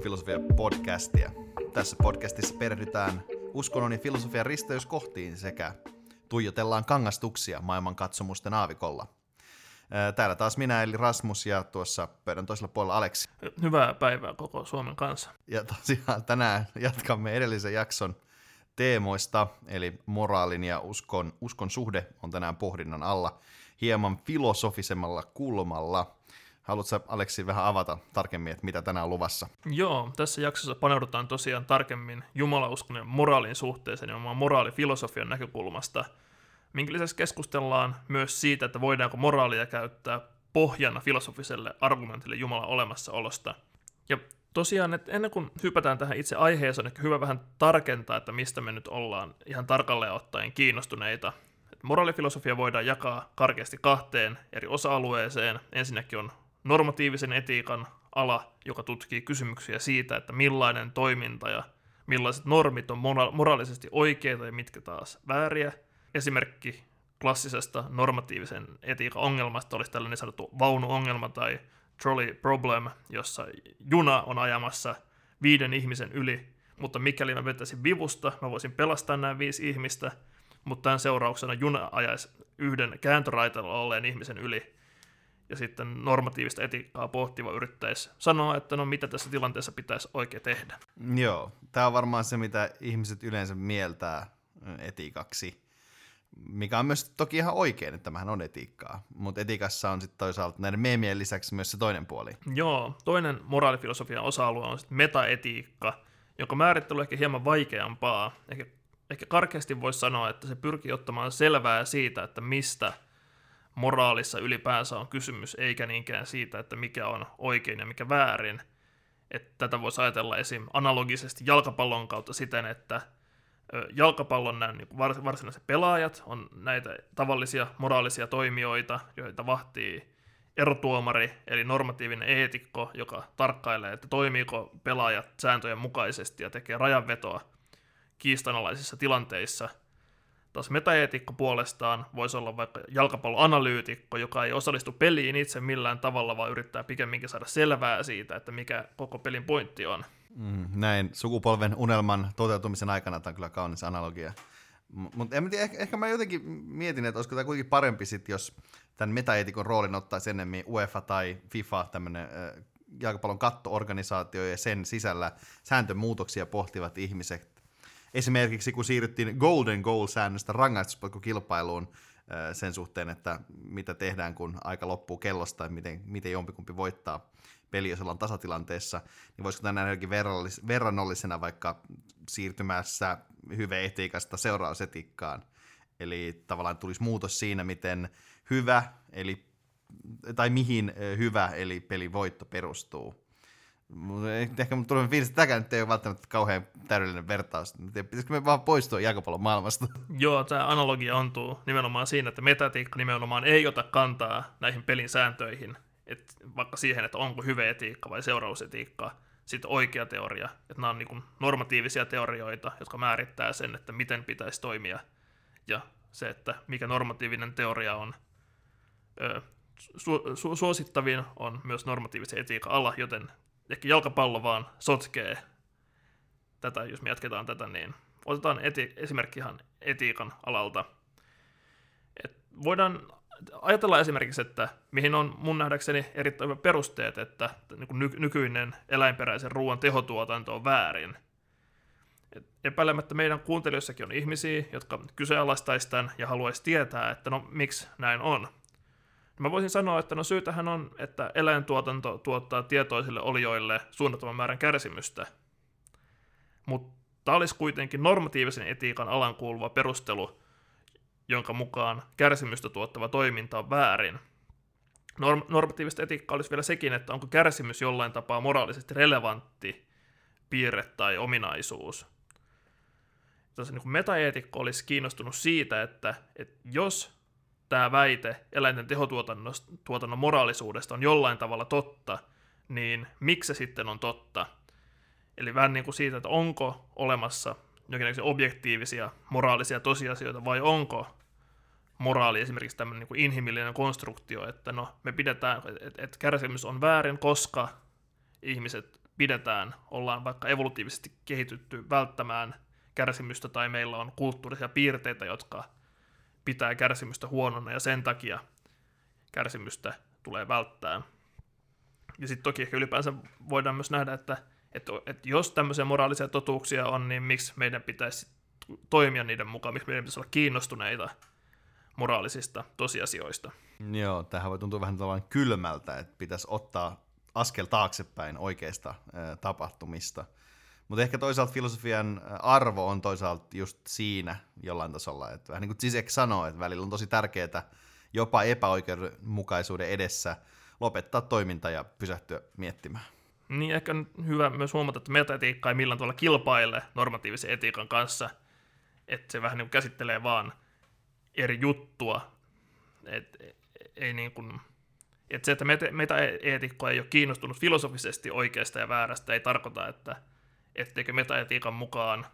kuuntelemaan Uskonnon filosofia podcastia. Tässä podcastissa perehdytään uskonnon ja filosofian risteyskohtiin sekä tuijotellaan kangastuksia maailman katsomusten aavikolla. Täällä taas minä eli Rasmus ja tuossa pöydän toisella puolella Aleksi. Hyvää päivää koko Suomen kanssa. Ja tosiaan tänään jatkamme edellisen jakson teemoista, eli moraalin ja uskon, uskon suhde on tänään pohdinnan alla hieman filosofisemmalla kulmalla. Haluatko Aleksi vähän avata tarkemmin, että mitä tänään on luvassa? Joo, tässä jaksossa paneudutaan tosiaan tarkemmin jumalauskon ja moraalin suhteeseen ja moraalifilosofian näkökulmasta, minkä lisäksi keskustellaan myös siitä, että voidaanko moraalia käyttää pohjana filosofiselle argumentille Jumalan olemassaolosta. Ja tosiaan, että ennen kuin hypätään tähän itse aiheeseen, on hyvä vähän tarkentaa, että mistä me nyt ollaan ihan tarkalleen ottaen kiinnostuneita. Moraalifilosofia voidaan jakaa karkeasti kahteen eri osa-alueeseen. Ensinnäkin on normatiivisen etiikan ala, joka tutkii kysymyksiä siitä, että millainen toiminta ja millaiset normit on moraalisesti oikeita ja mitkä taas vääriä. Esimerkki klassisesta normatiivisen etiikan ongelmasta olisi tällainen sanottu vaunuongelma tai trolley problem, jossa juna on ajamassa viiden ihmisen yli, mutta mikäli mä vetäisin vivusta, mä voisin pelastaa nämä viisi ihmistä, mutta tämän seurauksena juna ajaisi yhden kääntöraitella olleen ihmisen yli, ja sitten normatiivista etiikkaa pohtiva yrittäisi sanoa, että no mitä tässä tilanteessa pitäisi oikein tehdä. Joo, tämä on varmaan se, mitä ihmiset yleensä mieltää etiikaksi, mikä on myös toki ihan oikein, että tämähän on etiikkaa, mutta etiikassa on sitten toisaalta näiden meemien lisäksi myös se toinen puoli. Joo, toinen moraalifilosofian osa-alue on sitten metaetiikka, jonka määrittely on ehkä hieman vaikeampaa. Ehkä, ehkä karkeasti voisi sanoa, että se pyrkii ottamaan selvää siitä, että mistä – moraalissa ylipäänsä on kysymys, eikä niinkään siitä, että mikä on oikein ja mikä väärin. Että tätä voisi ajatella esim. analogisesti jalkapallon kautta siten, että jalkapallon nämä niin varsinaiset pelaajat on näitä tavallisia moraalisia toimijoita, joita vahtii erotuomari, eli normatiivinen eetikko, joka tarkkailee, että toimiiko pelaajat sääntöjen mukaisesti ja tekee rajanvetoa kiistanalaisissa tilanteissa – Taas metaeetikko puolestaan voisi olla vaikka jalkapalloanalyytikko, joka ei osallistu peliin itse millään tavalla, vaan yrittää pikemminkin saada selvää siitä, että mikä koko pelin pointti on. Mm, näin sukupolven unelman toteutumisen aikana tämä on kyllä kaunis analogia. Mutta en tiedä, ehkä, ehkä mä jotenkin mietin, että olisiko tämä kuitenkin parempi sit, jos tämän metaeetikon roolin ottaisi enemmän UEFA tai FIFA, tämmöinen äh, jalkapallon kattoorganisaatio ja sen sisällä sääntömuutoksia pohtivat ihmiset, esimerkiksi kun siirryttiin Golden Goal-säännöstä rangaistuspalkkukilpailuun sen suhteen, että mitä tehdään, kun aika loppuu kellosta ja miten, miten jompikumpi voittaa peli, jos ollaan tasatilanteessa, niin voisiko tämä nähdä verrannollisena vaikka siirtymässä hyveetiikasta seurausetiikkaan. Eli tavallaan tulisi muutos siinä, miten hyvä, eli, tai mihin hyvä, eli pelivoitto perustuu. Ehkä mun tulee fiilis, että nyt ei ole välttämättä kauhean täydellinen vertaus. Pitäisikö me vaan poistua jalkapallon maailmasta? Joo, tämä analogia ontuu nimenomaan siinä, että metatiikka nimenomaan ei ota kantaa näihin pelin sääntöihin, et vaikka siihen, että onko hyvä etiikka vai seurausetiikka sitten oikea teoria. Että nämä on niin normatiivisia teorioita, jotka määrittää sen, että miten pitäisi toimia. Ja se, että mikä normatiivinen teoria on su- su- suosittavin, on myös normatiivisen etiikan alla, joten ehkä jalkapallo vaan sotkee tätä, jos me jatketaan tätä, niin otetaan eti- esimerkki ihan etiikan alalta. Et voidaan ajatella esimerkiksi, että mihin on mun nähdäkseni erittäin perusteet, että niin ny- nykyinen eläinperäisen ruoan tehotuotanto on väärin. Et epäilemättä meidän kuuntelijoissakin on ihmisiä, jotka kyseenalaistaisi tämän ja haluaisi tietää, että no miksi näin on. Mä voisin sanoa, että no syytähän on, että eläintuotanto tuottaa tietoisille olioille suunnattoman määrän kärsimystä. Mutta olisi kuitenkin normatiivisen etiikan alan kuuluva perustelu, jonka mukaan kärsimystä tuottava toiminta on väärin. Norm- normatiivista etiikkaa olisi vielä sekin, että onko kärsimys jollain tapaa moraalisesti relevantti piirre tai ominaisuus. Tässä niin metaeetikko olisi kiinnostunut siitä, että, että jos tämä väite eläinten tehotuotannon moraalisuudesta on jollain tavalla totta, niin miksi se sitten on totta? Eli vähän niin kuin siitä, että onko olemassa jonkinlaisia objektiivisia moraalisia tosiasioita vai onko moraali esimerkiksi tämmöinen niin kuin inhimillinen konstruktio, että no me pidetään, että et kärsimys on väärin, koska ihmiset pidetään, ollaan vaikka evolutiivisesti kehitytty välttämään kärsimystä tai meillä on kulttuurisia piirteitä, jotka pitää kärsimystä huonona ja sen takia kärsimystä tulee välttää. Ja sitten toki ehkä ylipäänsä voidaan myös nähdä, että, että, että jos tämmöisiä moraalisia totuuksia on, niin miksi meidän pitäisi toimia niiden mukaan, miksi meidän pitäisi olla kiinnostuneita moraalisista tosiasioista. Joo, tähän voi tuntua vähän tavallaan kylmältä, että pitäisi ottaa askel taaksepäin oikeista tapahtumista. Mutta ehkä toisaalta filosofian arvo on toisaalta just siinä jollain tasolla, että vähän niin kuin Zizek sanoo, että välillä on tosi tärkeää jopa epäoikeudenmukaisuuden edessä lopettaa toiminta ja pysähtyä miettimään. Niin ehkä on hyvä myös huomata, että metaetiikka ei millään tavalla kilpaile normatiivisen etiikan kanssa, että se vähän niin kuin käsittelee vaan eri juttua, et, ei niin kuin, että se, että metaeetikko ei ole kiinnostunut filosofisesti oikeasta ja väärästä, ei tarkoita, että etteikö metaetiikan mukaan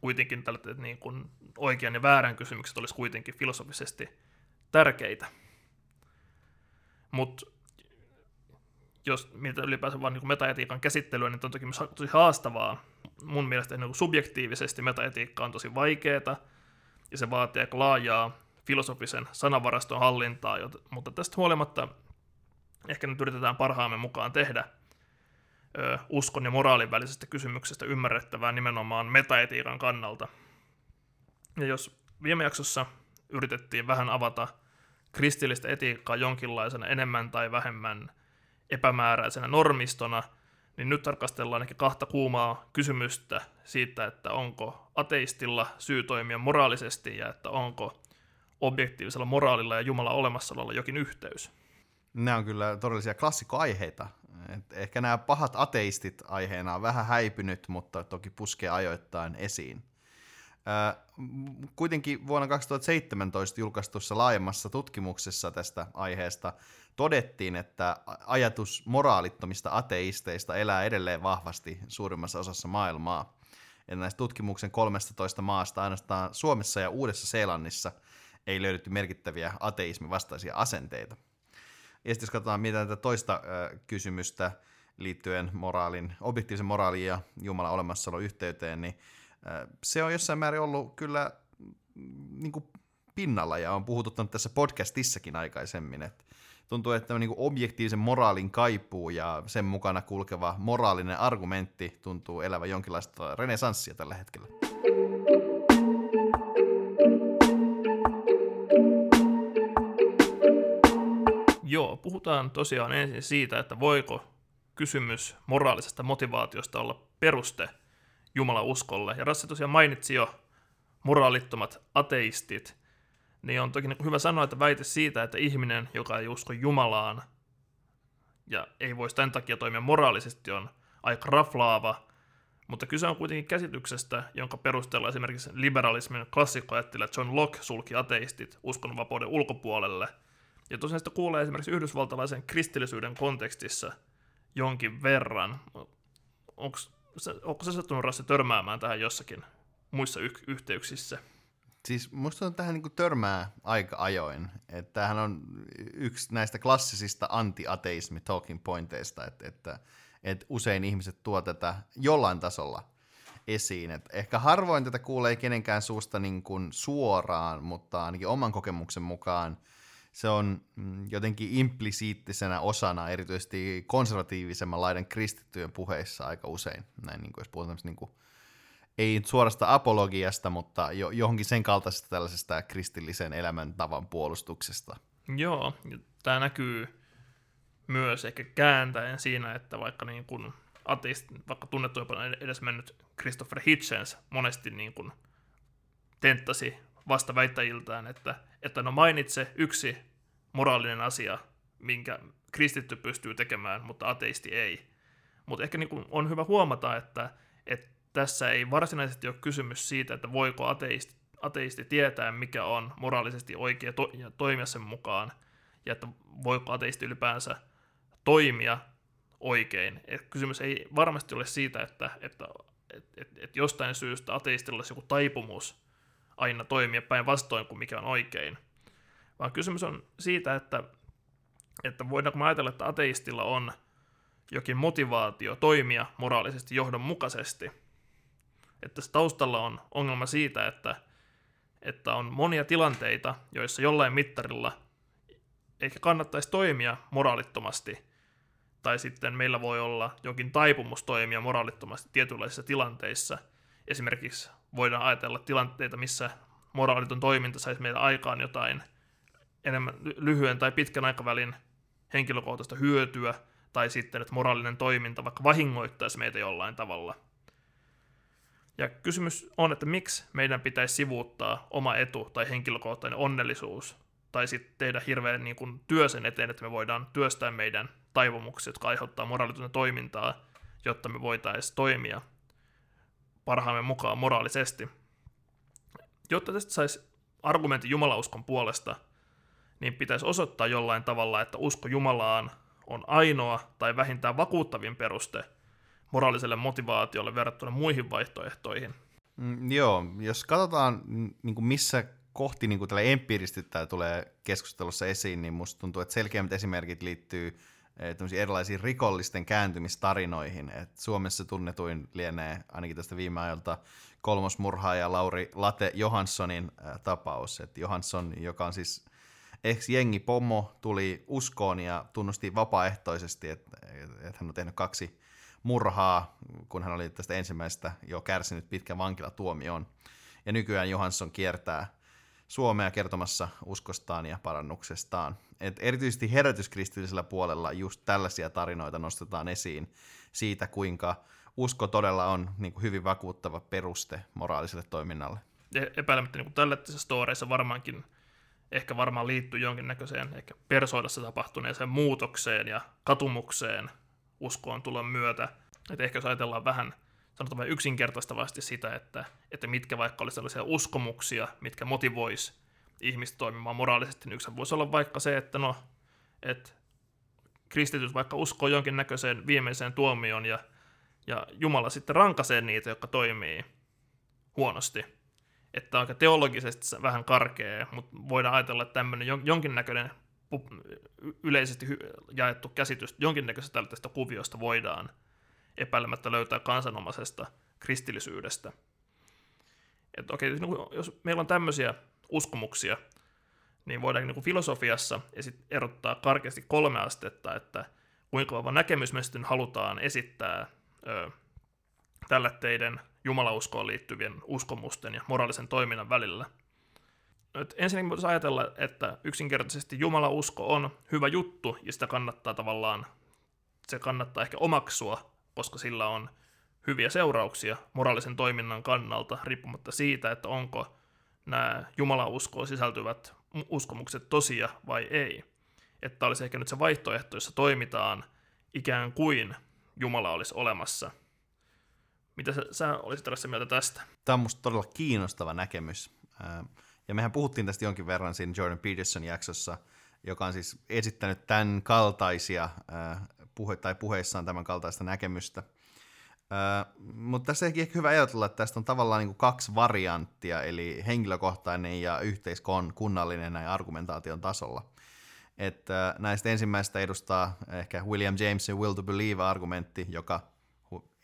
kuitenkin tällaiset niin kuin oikean ja väärän kysymykset olisi kuitenkin filosofisesti tärkeitä. Mutta jos mitä ylipäänsä vaan niin metaetiikan käsittelyä, niin on toki myös tosi haastavaa. Mun mielestä niin subjektiivisesti metaetiikka on tosi vaikeaa, ja se vaatii aika laajaa filosofisen sanavaraston hallintaa, mutta tästä huolimatta ehkä nyt yritetään parhaamme mukaan tehdä ö, uskon ja moraalin välisestä kysymyksestä ymmärrettävää nimenomaan metaetiikan kannalta. Ja jos viime jaksossa yritettiin vähän avata kristillistä etiikkaa jonkinlaisena enemmän tai vähemmän epämääräisenä normistona, niin nyt tarkastellaan ehkä kahta kuumaa kysymystä siitä, että onko ateistilla syy toimia moraalisesti ja että onko objektiivisella moraalilla ja Jumalan olemassaololla jokin yhteys. Nämä on kyllä todellisia klassikkoaiheita. Et ehkä nämä pahat ateistit aiheena on vähän häipynyt, mutta toki puskee ajoittain esiin. Kuitenkin vuonna 2017 julkaistussa laajemmassa tutkimuksessa tästä aiheesta todettiin, että ajatus moraalittomista ateisteista elää edelleen vahvasti suurimmassa osassa maailmaa. Ja näistä tutkimuksen 13 maasta ainoastaan Suomessa ja Uudessa-Seelannissa ei löydetty merkittäviä ateismin vastaisia asenteita. Ja sitten jos katsotaan mitä tätä toista äh, kysymystä liittyen moraalin, objektiivisen moraaliin ja Jumalan olemassaolon yhteyteen, niin äh, se on jossain määrin ollut kyllä mm, niin kuin pinnalla ja on puhututtanut tässä podcastissakin aikaisemmin, että tuntuu, että niin objektiivisen moraalin kaipuu ja sen mukana kulkeva moraalinen argumentti tuntuu elävä jonkinlaista renesanssia tällä hetkellä. Joo, puhutaan tosiaan ensin siitä, että voiko kysymys moraalisesta motivaatiosta olla peruste Jumalan uskolle. Ja Rassi tosiaan mainitsi jo moraalittomat ateistit, niin on toki niin hyvä sanoa, että väite siitä, että ihminen, joka ei usko Jumalaan ja ei voi tämän takia toimia moraalisesti, on aika raflaava, mutta kyse on kuitenkin käsityksestä, jonka perusteella esimerkiksi liberalismin klassikkoajattelija John Locke sulki ateistit uskonnonvapauden ulkopuolelle – ja tosiaan sitä kuulee esimerkiksi yhdysvaltalaisen kristillisyyden kontekstissa jonkin verran. Onko, se sattunut Rassi törmäämään tähän jossakin muissa y- yhteyksissä? Siis musta on tähän niin törmää aika ajoin. Että tämähän on yksi näistä klassisista anti-ateismi talking pointeista, että, että, että usein ihmiset tuo tätä jollain tasolla esiin. Et ehkä harvoin tätä kuulee kenenkään suusta niin kuin suoraan, mutta ainakin oman kokemuksen mukaan – se on mm, jotenkin implisiittisenä osana erityisesti konservatiivisemman laiden kristittyjen puheissa aika usein. Näin, niin kuin jos puhutaan niin kuin, ei suorasta apologiasta, mutta jo, johonkin sen kaltaisesta tällaisesta kristillisen elämäntavan puolustuksesta. Joo, tämä näkyy myös ehkä kääntäen siinä, että vaikka niin kuin ateist, vaikka tunnettu jopa edes mennyt Christopher Hitchens monesti niin kuin tenttasi vastaväittäjiltään, että, että no mainitse yksi moraalinen asia, minkä kristitty pystyy tekemään, mutta ateisti ei. Mutta ehkä niin on hyvä huomata, että, että tässä ei varsinaisesti ole kysymys siitä, että voiko ateisti, ateisti tietää, mikä on moraalisesti oikea to- ja toimia sen mukaan, ja että voiko ateisti ylipäänsä toimia oikein. Et kysymys ei varmasti ole siitä, että, että, että, että, että jostain syystä ateistilla olisi joku taipumus aina toimia päinvastoin kuin mikä on oikein. Vaan kysymys on siitä, että, että voidaanko me ajatella, että ateistilla on jokin motivaatio toimia moraalisesti johdonmukaisesti. Että taustalla on ongelma siitä, että, että on monia tilanteita, joissa jollain mittarilla ehkä kannattaisi toimia moraalittomasti, tai sitten meillä voi olla jokin taipumus toimia moraalittomasti tietynlaisissa tilanteissa. Esimerkiksi voidaan ajatella tilanteita, missä moraaliton toiminta saisi meidän aikaan jotain enemmän lyhyen tai pitkän aikavälin henkilökohtaista hyötyä, tai sitten, että moraalinen toiminta vaikka vahingoittaisi meitä jollain tavalla. Ja kysymys on, että miksi meidän pitäisi sivuuttaa oma etu tai henkilökohtainen onnellisuus, tai sitten tehdä hirveän niin kuin, työ sen eteen, että me voidaan työstää meidän taipumuksia, jotka aiheuttaa moraalitonta toimintaa, jotta me voitaisiin toimia parhaamme mukaan moraalisesti. Jotta tästä saisi argumentin jumalauskon puolesta, niin pitäisi osoittaa jollain tavalla, että usko Jumalaan on ainoa tai vähintään vakuuttavin peruste moraaliselle motivaatiolle verrattuna muihin vaihtoehtoihin. Mm, joo, jos katsotaan niin kuin missä kohti niin kuin empiiristi tämä tulee keskustelussa esiin, niin musta tuntuu, että selkeämmät esimerkit liittyy erilaisiin rikollisten kääntymistarinoihin. Et Suomessa tunnetuin lienee ainakin tästä viime ajalta kolmosmurhaaja Lauri Late Johanssonin äh, tapaus. Et Johansson, joka on siis ex-jengi Pomo tuli uskoon ja tunnusti vapaaehtoisesti, että, että hän on tehnyt kaksi murhaa, kun hän oli tästä ensimmäisestä jo kärsinyt pitkän vankilatuomion. Ja nykyään Johansson kiertää Suomea kertomassa uskostaan ja parannuksestaan. Et erityisesti herätyskristillisellä puolella just tällaisia tarinoita nostetaan esiin siitä, kuinka usko todella on niin kuin hyvin vakuuttava peruste moraaliselle toiminnalle. Ja epäilemättä niin tällaisissa storeissa varmaankin ehkä varmaan liittyy jonkinnäköiseen ehkä persoonassa tapahtuneeseen muutokseen ja katumukseen uskoon tulon myötä. Että ehkä jos ajatellaan vähän sanotaan vähän yksinkertaistavasti sitä, että, että mitkä vaikka olisi sellaisia uskomuksia, mitkä motivoisi ihmistä toimimaan moraalisesti, niin yksi voisi olla vaikka se, että no, että kristityt vaikka uskoo jonkinnäköiseen viimeiseen tuomioon ja, ja Jumala sitten rankaisee niitä, jotka toimii huonosti. Että aika teologisesti vähän karkea, mutta voidaan ajatella, että tämmöinen jonkinnäköinen yleisesti jaettu käsitys jonkinnäköisestä tästä kuviosta voidaan epäilemättä löytää kansanomaisesta kristillisyydestä. Että okei, jos meillä on tämmöisiä uskomuksia, niin voidaan niin kuin filosofiassa erottaa karkeasti kolme astetta, että kuinka vahva näkemys me sitten halutaan esittää ö, tällä teidän jumalauskoon liittyvien uskomusten ja moraalisen toiminnan välillä. Nyt ensinnäkin voisi ajatella, että yksinkertaisesti jumalausko on hyvä juttu ja sitä kannattaa tavallaan, se kannattaa ehkä omaksua, koska sillä on hyviä seurauksia moraalisen toiminnan kannalta, riippumatta siitä, että onko nämä jumalauskoon sisältyvät uskomukset tosia vai ei. Että olisi ehkä nyt se vaihtoehto, jossa toimitaan ikään kuin Jumala olisi olemassa – mitä sä, sä olisit tällaista mieltä tästä? Tämä on musta todella kiinnostava näkemys. Ja mehän puhuttiin tästä jonkin verran siinä Jordan Peterson jaksossa, joka on siis esittänyt tämän kaltaisia puhe, tai puheissaan tämän kaltaista näkemystä. mutta tässä ehkä hyvä ajatella, että tästä on tavallaan niin kuin kaksi varianttia, eli henkilökohtainen ja yhteiskunnallinen näin argumentaation tasolla. Että näistä ensimmäistä edustaa ehkä William Jamesin will to believe-argumentti, joka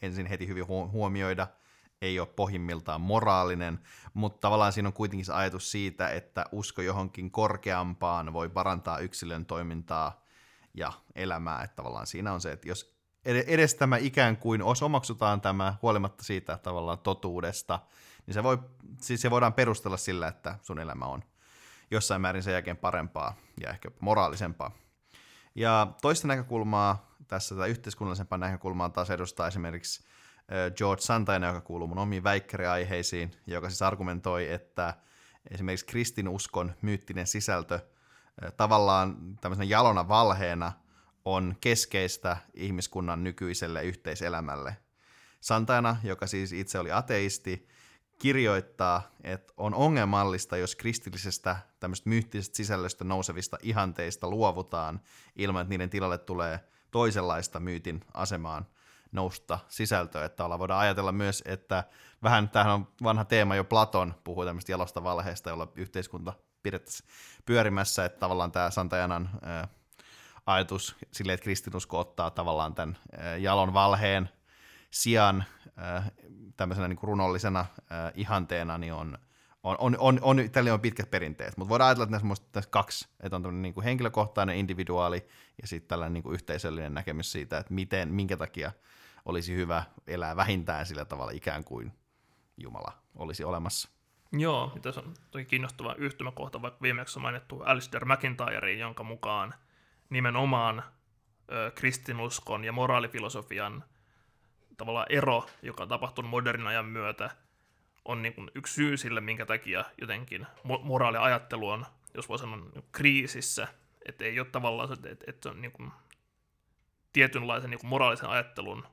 ensin heti hyvin huomioida, ei ole pohjimmiltaan moraalinen, mutta tavallaan siinä on kuitenkin se ajatus siitä, että usko johonkin korkeampaan voi parantaa yksilön toimintaa ja elämää, että tavallaan siinä on se, että jos edes tämä ikään kuin os omaksutaan tämä huolimatta siitä tavallaan totuudesta, niin se, voi, siis se voidaan perustella sillä, että sun elämä on jossain määrin sen jälkeen parempaa ja ehkä moraalisempaa. Ja toista näkökulmaa tässä tätä yhteiskunnallisempaa näkökulmaa taas edustaa esimerkiksi George Santana, joka kuuluu mun omiin väikkäriaiheisiin, joka siis argumentoi, että esimerkiksi kristinuskon myyttinen sisältö tavallaan tämmöisenä jalona valheena on keskeistä ihmiskunnan nykyiselle yhteiselämälle. Santana, joka siis itse oli ateisti, kirjoittaa, että on ongelmallista, jos kristillisestä tämmöistä myyttisestä sisällöstä nousevista ihanteista luovutaan ilman, että niiden tilalle tulee toisenlaista myytin asemaan nousta sisältöä, että ollaan voidaan ajatella myös, että vähän tähän on vanha teema jo Platon puhuu tämmöistä jalosta valheesta, jolla yhteiskunta pidettäisiin pyörimässä, että tavallaan tämä Santajanan ää, ajatus sille, että kristinusko ottaa tavallaan tämän jalon valheen sijaan tämmöisenä niin kuin runollisena ihanteena, niin on, on, on, on, on, tälle on pitkät perinteet, mutta voidaan ajatella, että näissä, tässä kaksi, että on tämmöinen niin kuin henkilökohtainen, individuaali ja sitten tällainen niin kuin yhteisöllinen näkemys siitä, että miten, minkä takia olisi hyvä elää vähintään sillä tavalla ikään kuin Jumala olisi olemassa. Joo, tässä on toki kiinnostava yhtymäkohta, vaikka viimeksi mainittu Alistair McIntyre, jonka mukaan nimenomaan ö, kristinuskon ja moraalifilosofian tavallaan ero, joka on tapahtunut modernin ajan myötä, on niin kuin yksi syy sille, minkä takia jotenkin moraaliajattelu on, jos voi sanoa, kriisissä. Että ei ole tavallaan, että, että se on niin kuin tietynlaisen niin kuin moraalisen ajattelun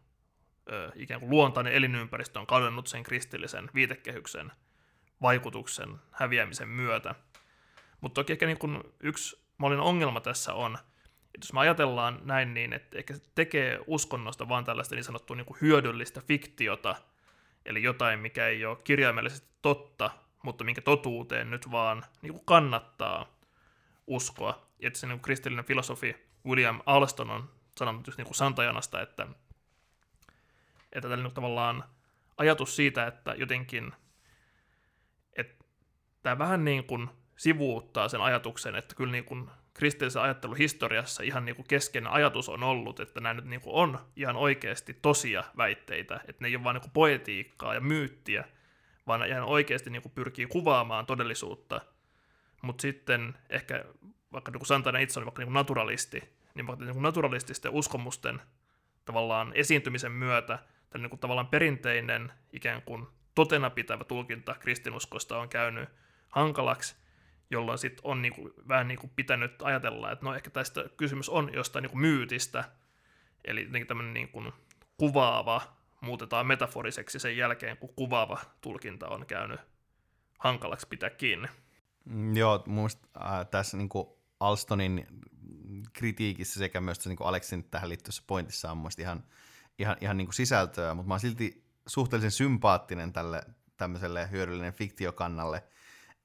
ö, ikään kuin luontainen elinympäristö on kadonnut sen kristillisen viitekehyksen vaikutuksen häviämisen myötä. Mutta toki ehkä niin kuin yksi mahdollinen ongelma tässä on, että jos me ajatellaan näin niin, että ehkä se tekee uskonnosta vaan tällaista niin sanottua niin hyödyllistä fiktiota, eli jotain, mikä ei ole kirjaimellisesti totta, mutta minkä totuuteen nyt vaan niin kuin kannattaa uskoa. Ja että se niin kuin kristillinen filosofi William Alston on sanonut just niin kuin Santajanasta, että että tällä tavallaan ajatus siitä, että jotenkin, tämä vähän niin kuin sivuuttaa sen ajatuksen, että kyllä niin kuin kristillisen ajattelun historiassa ihan niin kuin keskeinen ajatus on ollut, että nämä nyt niin kuin on ihan oikeasti tosia väitteitä, että ne ei ole vain niin poetiikkaa ja myyttiä, vaan ihan oikeasti niin kuin pyrkii kuvaamaan todellisuutta. Mutta sitten ehkä vaikka niin kuin Santana itse oli vaikka niin kuin naturalisti, niin vaikka niin kuin naturalististen uskomusten tavallaan esiintymisen myötä niin kuin tavallaan perinteinen ikään kuin totena pitävä tulkinta kristinuskosta on käynyt hankalaksi, jolloin sitten on niin kuin, vähän niin kuin pitänyt ajatella, että no ehkä tästä kysymys on jostain niin kuin myytistä, eli tämmöinen niin kuin kuvaava muutetaan metaforiseksi sen jälkeen, kun kuvaava tulkinta on käynyt hankalaksi pitää kiinni. Mm, joo, mun äh, tässä niin kuin Alstonin kritiikissä sekä myös tässä, niin kuin Aleksin tähän liittyvässä pointissa on mun ihan ihan, ihan niin kuin sisältöä, mutta mä oon silti suhteellisen sympaattinen tälle tämmöiselle hyödyllinen fiktiokannalle.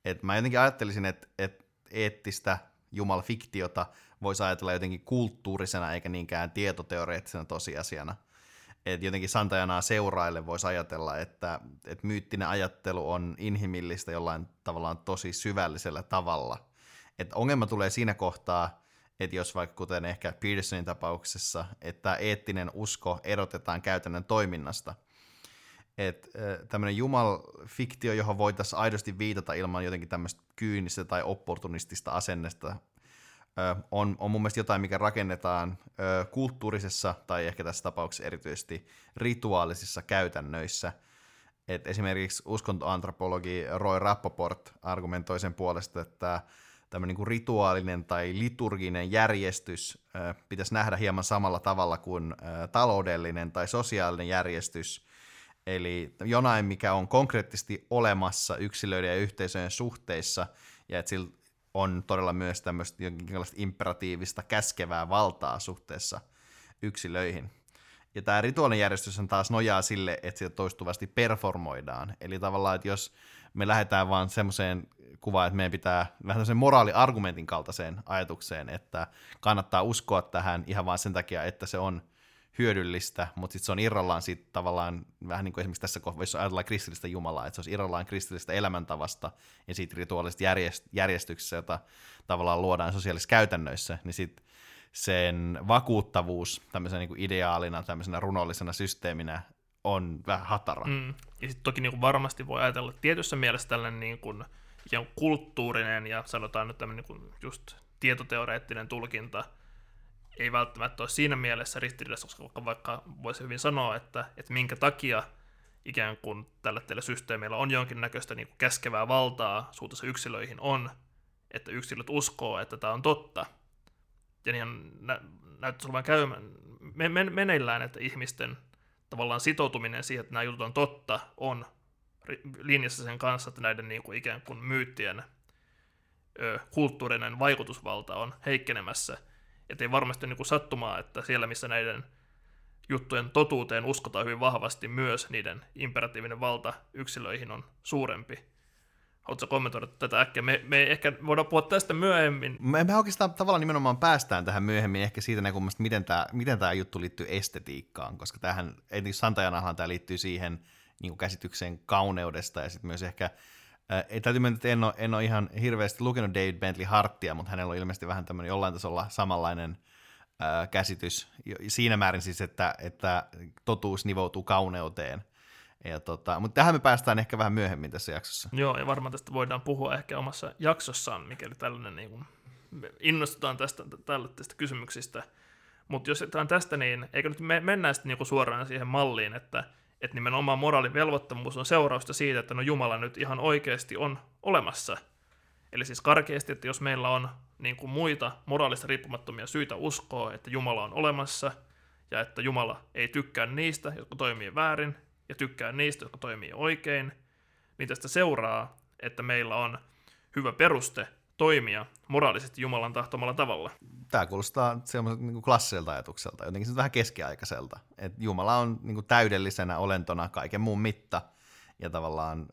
Et mä jotenkin ajattelisin, että et eettistä jumalfiktiota voisi ajatella jotenkin kulttuurisena eikä niinkään tietoteoreettisena tosiasiana. Et jotenkin Santajanaa seuraille voisi ajatella, että et myyttinen ajattelu on inhimillistä jollain tavallaan tosi syvällisellä tavalla. Et ongelma tulee siinä kohtaa, että jos vaikka kuten ehkä Petersonin tapauksessa, että eettinen usko erotetaan käytännön toiminnasta, että tämmöinen jumal-fiktio, johon voitaisiin aidosti viitata ilman jotenkin tämmöistä kyynistä tai opportunistista asennesta, on, on mun mielestä jotain, mikä rakennetaan kulttuurisessa tai ehkä tässä tapauksessa erityisesti rituaalisissa käytännöissä. Et esimerkiksi uskontoantropologi Roy Rappaport argumentoi sen puolesta, että tämmöinen niin rituaalinen tai liturginen järjestys pitäisi nähdä hieman samalla tavalla kuin taloudellinen tai sosiaalinen järjestys, eli jonain, mikä on konkreettisesti olemassa yksilöiden ja yhteisöjen suhteissa, ja että sillä on todella myös tämmöistä jonkinlaista imperatiivista käskevää valtaa suhteessa yksilöihin. Ja tämä rituaalinen järjestys on taas nojaa sille, että sitä toistuvasti performoidaan. Eli tavallaan, että jos me lähdetään vaan semmoiseen kuvaan, että meidän pitää vähän sen moraaliargumentin kaltaiseen ajatukseen, että kannattaa uskoa tähän ihan vain sen takia, että se on hyödyllistä, mutta sitten se on irrallaan siitä tavallaan, vähän niin kuin esimerkiksi tässä kohdassa ajatellaan kristillistä Jumalaa, että se olisi irrallaan kristillistä elämäntavasta ja siitä rituaalisesta järjest- jota tavallaan luodaan sosiaalisissa käytännöissä, niin sitten sen vakuuttavuus tämmöisenä niin kuin ideaalina, tämmöisenä runollisena systeeminä on vähän hatara. Mm. Ja sitten toki niin kuin varmasti voi ajatella, että tietyssä mielessä tällainen niin kuin kulttuurinen ja sanotaan nyt tämmöinen niin kuin just tietoteoreettinen tulkinta ei välttämättä ole siinä mielessä ristiriidassa, koska vaikka voisi hyvin sanoa, että, että minkä takia ikään kuin tällä teillä systeemillä on jonkinnäköistä niin kuin käskevää valtaa suhteessa yksilöihin on, että yksilöt uskoo, että tämä on totta. Ja niin nä- näyttäisi olevan käymään men- men- meneillään, että ihmisten tavallaan sitoutuminen siihen, että nämä jutut on totta, on linjassa sen kanssa, että näiden niin kuin ikään kuin myyttien ö, kulttuurinen vaikutusvalta on heikkenemässä. Että ei varmasti niin kuin sattumaa, että siellä missä näiden juttujen totuuteen uskotaan hyvin vahvasti, myös niiden imperatiivinen valta yksilöihin on suurempi. Haluatko kommentoida tätä äkkiä? Me, me ehkä voidaan puhua tästä myöhemmin. Me, me oikeastaan tavallaan nimenomaan päästään tähän myöhemmin ehkä siitä näkökulmasta, miten tämä, miten tämä juttu liittyy estetiikkaan, koska tähän, Santajanahan tämä liittyy siihen niin kuin käsitykseen kauneudesta ja sitten myös ehkä ei täytyy mennä, että en ole, en ole ihan hirveästi lukenut David Bentley Harttia, mutta hänellä on ilmeisesti vähän tämmöinen jollain tasolla samanlainen ää, käsitys siinä määrin siis, että, että totuus nivoutuu kauneuteen. Ja tota, mutta tähän me päästään ehkä vähän myöhemmin tässä jaksossa. Joo, ja varmaan tästä voidaan puhua ehkä omassa jaksossaan, mikäli tällainen niin kuin, innostutaan tästä, tästä kysymyksistä. Mutta jos on tästä, niin eikö nyt me, mennään sitten niin suoraan siihen malliin, että – että nimenomaan moraalin velvoittamuus on seurausta siitä, että no Jumala nyt ihan oikeasti on olemassa. Eli siis karkeasti, että jos meillä on niin kuin muita moraalista riippumattomia syitä uskoa, että Jumala on olemassa, ja että Jumala ei tykkää niistä, jotka toimii väärin, ja tykkää niistä, jotka toimii oikein, niin tästä seuraa, että meillä on hyvä peruste toimia moraalisesti Jumalan tahtomalla tavalla. Tämä kuulostaa semmoiselta niin klassiselta ajatukselta, jotenkin se vähän keskiaikaiselta. Että Jumala on niin kuin täydellisenä olentona kaiken muun mitta, ja tavallaan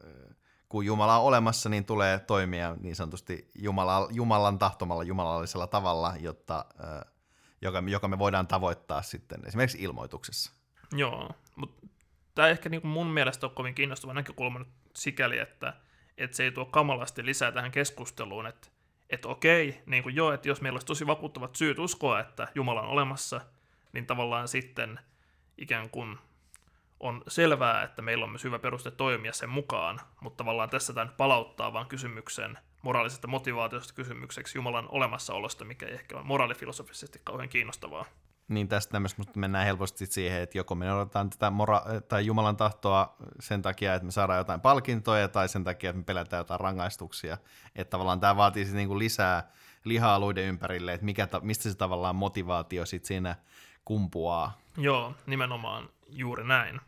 kun Jumala on olemassa, niin tulee toimia niin sanotusti Jumala, Jumalan tahtomalla jumalallisella tavalla, jotta, joka, joka me voidaan tavoittaa sitten esimerkiksi ilmoituksessa. Joo, mutta tämä ehkä niin mun mielestä on kovin kiinnostava näkökulma nyt sikäli, että, että se ei tuo kamalasti lisää tähän keskusteluun, että että okei, niin kuin joo, että jos meillä olisi tosi vakuuttavat syyt uskoa, että Jumala on olemassa, niin tavallaan sitten ikään kuin on selvää, että meillä on myös hyvä peruste toimia sen mukaan, mutta tavallaan tässä tämä nyt palauttaa vaan kysymyksen moraalisesta motivaatiosta kysymykseksi Jumalan olemassaolosta, mikä ei ehkä ole moraalifilosofisesti kauhean kiinnostavaa. Niin tästä tämmöistä mennään helposti siihen, että joko me noudatetaan tätä mora- tai Jumalan tahtoa sen takia, että me saadaan jotain palkintoja, tai sen takia, että me pelätään jotain rangaistuksia. Että tavallaan tämä vaatii sitten niinku lisää lihaa luiden ympärille, että mikä ta- mistä se tavallaan motivaatio sitten siinä kumpuaa. Joo, nimenomaan juuri näin.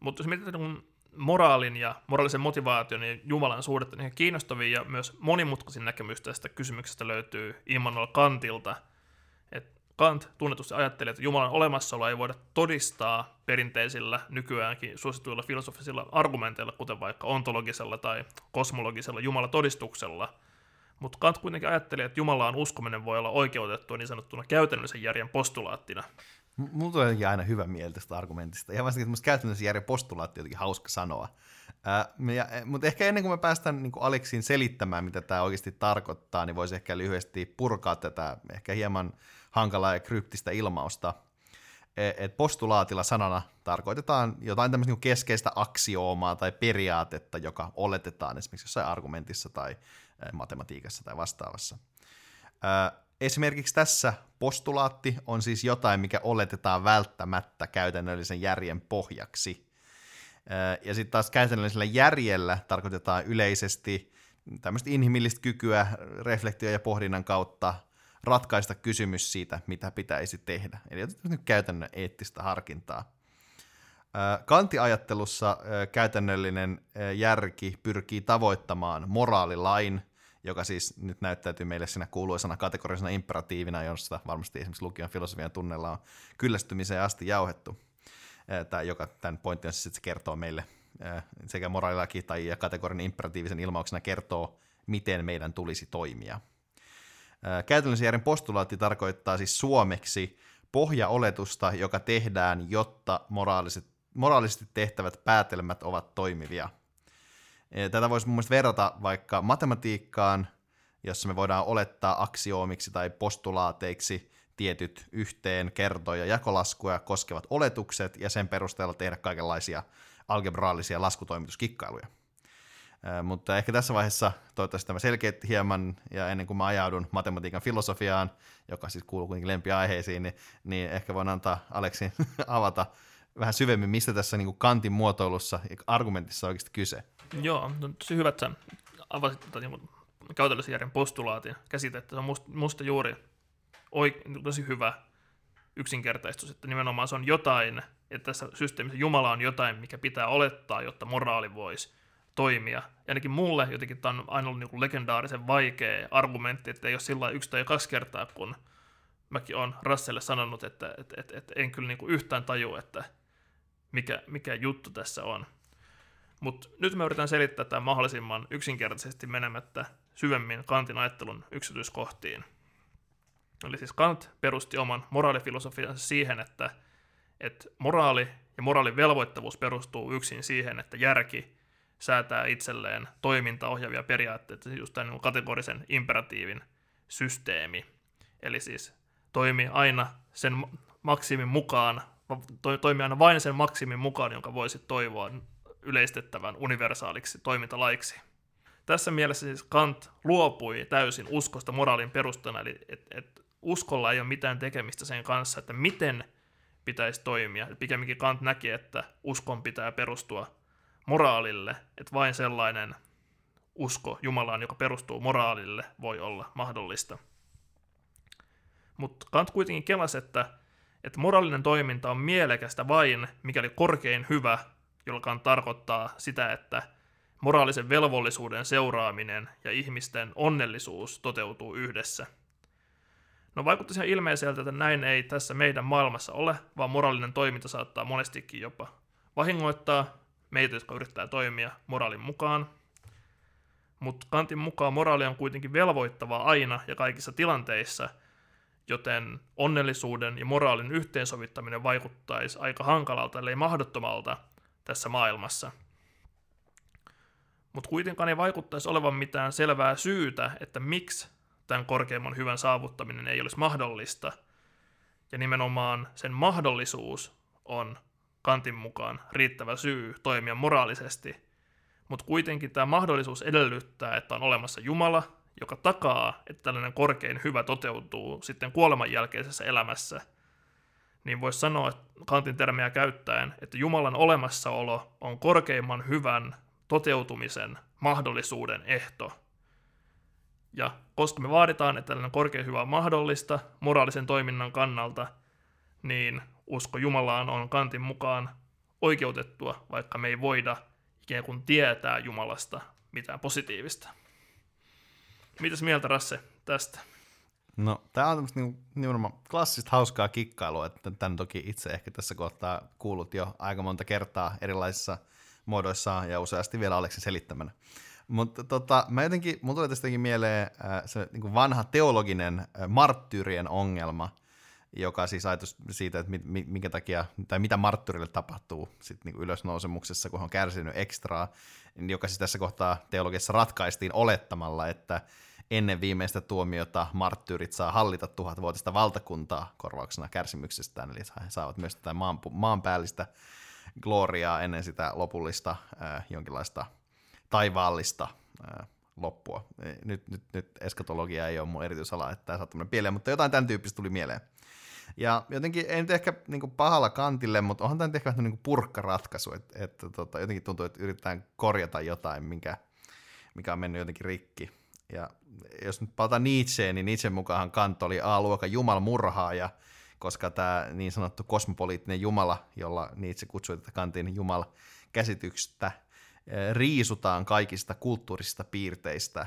Mutta jos mietitään moraalin ja moraalisen motivaation ja Jumalan suhdetta, niin kiinnostavia ja myös monimutkaisin näkemys tästä kysymyksestä löytyy Immanuel Kantilta – Kant tunnetusti ajatteli, että Jumalan olemassaoloa ei voida todistaa perinteisillä nykyäänkin suosituilla filosofisilla argumenteilla, kuten vaikka ontologisella tai kosmologisella Jumalatodistuksella. Mutta Kant kuitenkin ajatteli, että Jumalaan uskominen voi olla oikeutettua niin sanottuna käytännöllisen järjen postulaattina. M- mulla tulee jotenkin aina hyvä mieltä tästä argumentista. Ja varsinkin että käytännöllisen järjen postulaatti on jotenkin hauska sanoa. E, mutta ehkä ennen kuin me päästään niin Aleksiin selittämään, mitä tämä oikeasti tarkoittaa, niin voisi ehkä lyhyesti purkaa tätä ehkä hieman hankalaa ja kryptistä ilmausta. E, et postulaatilla sanana tarkoitetaan jotain tämmöistä niin keskeistä aksioomaa tai periaatetta, joka oletetaan esimerkiksi jossain argumentissa tai e, matematiikassa tai vastaavassa. Esimerkiksi tässä postulaatti on siis jotain, mikä oletetaan välttämättä käytännöllisen järjen pohjaksi. Ja sitten taas käytännöllisellä järjellä tarkoitetaan yleisesti tämmöistä inhimillistä kykyä reflektio ja pohdinnan kautta ratkaista kysymys siitä, mitä pitäisi tehdä. Eli nyt käytännön eettistä harkintaa. Kantiajattelussa käytännöllinen järki pyrkii tavoittamaan moraalilain, joka siis nyt näyttäytyy meille siinä kuuluisena kategorisena imperatiivina, josta varmasti esimerkiksi lukion filosofian tunnella on kyllästymiseen asti jauhettu. Tämä, joka tämän pointti on siis, kertoo meille sekä moraalilaki tai kategorinen imperatiivisen ilmauksena kertoo, miten meidän tulisi toimia – Käytännöllisen järjen postulaatti tarkoittaa siis suomeksi pohjaoletusta, joka tehdään, jotta moraaliset, moraalisesti tehtävät päätelmät ovat toimivia. Tätä voisi mun mielestä verrata vaikka matematiikkaan, jossa me voidaan olettaa aksioomiksi tai postulaateiksi tietyt yhteen, kerto- ja jakolaskuja koskevat oletukset ja sen perusteella tehdä kaikenlaisia algebraalisia laskutoimituskikkailuja mutta ehkä tässä vaiheessa toivottavasti tämä selkeytti hieman, ja ennen kuin mä ajaudun matematiikan filosofiaan, joka siis kuuluu kuitenkin lempiaiheisiin, niin, niin ehkä voin antaa Aleksin avata vähän syvemmin, mistä tässä niin kuin Kantin muotoilussa ja argumentissa on oikeasti kyse. Joo, no, tosi hyvä, että sä avasit tätä niin käytännöllisen järjen postulaatin käsitettä. Se on musta, musta juuri oik- tosi hyvä yksinkertaistus, että nimenomaan se on jotain, että tässä systeemissä Jumala on jotain, mikä pitää olettaa, jotta moraali voisi toimia. Ainakin mulle jotenkin tämä on aina ollut niin legendaarisen vaikea argumentti, että ei ole sillä yksi tai kaksi kertaa, kun mäkin olen Rasselle sanonut, että, että, että, että en kyllä niin kuin yhtään taju, että mikä, mikä juttu tässä on. Mutta nyt me yritän selittää tämän mahdollisimman yksinkertaisesti menemättä syvemmin Kantin ajattelun yksityiskohtiin. Eli siis Kant perusti oman moraalifilosofiansa siihen, että, että moraali ja moraalin velvoittavuus perustuu yksin siihen, että järki säätää itselleen toimintaohjaavia periaatteita, siis just tämän kategorisen imperatiivin systeemi. Eli siis toimi aina sen maksimin mukaan, to, toimi aina vain sen maksimin mukaan, jonka voisi toivoa yleistettävän universaaliksi toimintalaiksi. Tässä mielessä siis Kant luopui täysin uskosta moraalin perustana, eli että et uskolla ei ole mitään tekemistä sen kanssa, että miten pitäisi toimia. Pikemminkin Kant näki, että uskon pitää perustua moraalille, että vain sellainen usko Jumalaan, joka perustuu moraalille, voi olla mahdollista. Mutta Kant kuitenkin kelasi, että, että moraalinen toiminta on mielekästä vain, mikäli korkein hyvä, joka tarkoittaa sitä, että moraalisen velvollisuuden seuraaminen ja ihmisten onnellisuus toteutuu yhdessä. No vaikutti ihan ilmeiseltä, että näin ei tässä meidän maailmassa ole, vaan moraalinen toiminta saattaa monestikin jopa vahingoittaa meitä, jotka yrittää toimia moraalin mukaan. Mutta Kantin mukaan moraali on kuitenkin velvoittavaa aina ja kaikissa tilanteissa, joten onnellisuuden ja moraalin yhteensovittaminen vaikuttaisi aika hankalalta, ellei mahdottomalta tässä maailmassa. Mutta kuitenkaan ei vaikuttaisi olevan mitään selvää syytä, että miksi tämän korkeimman hyvän saavuttaminen ei olisi mahdollista. Ja nimenomaan sen mahdollisuus on Kantin mukaan riittävä syy toimia moraalisesti, mutta kuitenkin tämä mahdollisuus edellyttää, että on olemassa Jumala, joka takaa, että tällainen korkein hyvä toteutuu sitten kuoleman jälkeisessä elämässä, niin voisi sanoa että Kantin termiä käyttäen, että Jumalan olemassaolo on korkeimman hyvän toteutumisen mahdollisuuden ehto. Ja koska me vaaditaan, että tällainen korkein hyvä on mahdollista moraalisen toiminnan kannalta, niin usko Jumalaan on Kantin mukaan oikeutettua, vaikka me ei voida ikään kuin tietää Jumalasta mitään positiivista. Mitäs mieltä Rasse tästä? No, tämä on tämmöistä niinku, nimenomaan klassista hauskaa kikkailua, että tämän toki itse ehkä tässä kohtaa kuulut jo aika monta kertaa erilaisissa muodoissaan ja useasti vielä Aleksin selittämänä. Mutta tota, mä jotenkin, mun tulee tästä mieleen äh, se niin vanha teologinen äh, marttyyrien ongelma – joka siis ajatus siitä, että minkä takia, tai mitä marttyrille tapahtuu sit niin ylösnousemuksessa, kun on kärsinyt ekstraa, niin joka siis tässä kohtaa teologiassa ratkaistiin olettamalla, että ennen viimeistä tuomiota marttyyrit saa hallita tuhatvuotista valtakuntaa korvauksena kärsimyksestään, eli he saavat myös tätä maan, maanpäällistä gloriaa ennen sitä lopullista äh, jonkinlaista taivaallista äh, loppua. Nyt, nyt, nyt eskatologia ei ole mun erityisala, että tämä saattaa pieleen, mutta jotain tämän tyyppistä tuli mieleen. Ja jotenkin, ei nyt ehkä niin kuin pahalla kantille, mutta onhan tämä nyt ehkä vähän niin purkkaratkaisu, että, että tota, jotenkin tuntuu, että yritetään korjata jotain, mikä, mikä on mennyt jotenkin rikki. Ja jos nyt palataan Nietzscheen, niin Nietzschen mukaan Kant oli A-luokan jumalmurhaaja, koska tämä niin sanottu kosmopoliittinen jumala, jolla Nietzsche kutsui tätä Kantin jumala käsityksestä, eh, riisutaan kaikista kulttuurisista piirteistä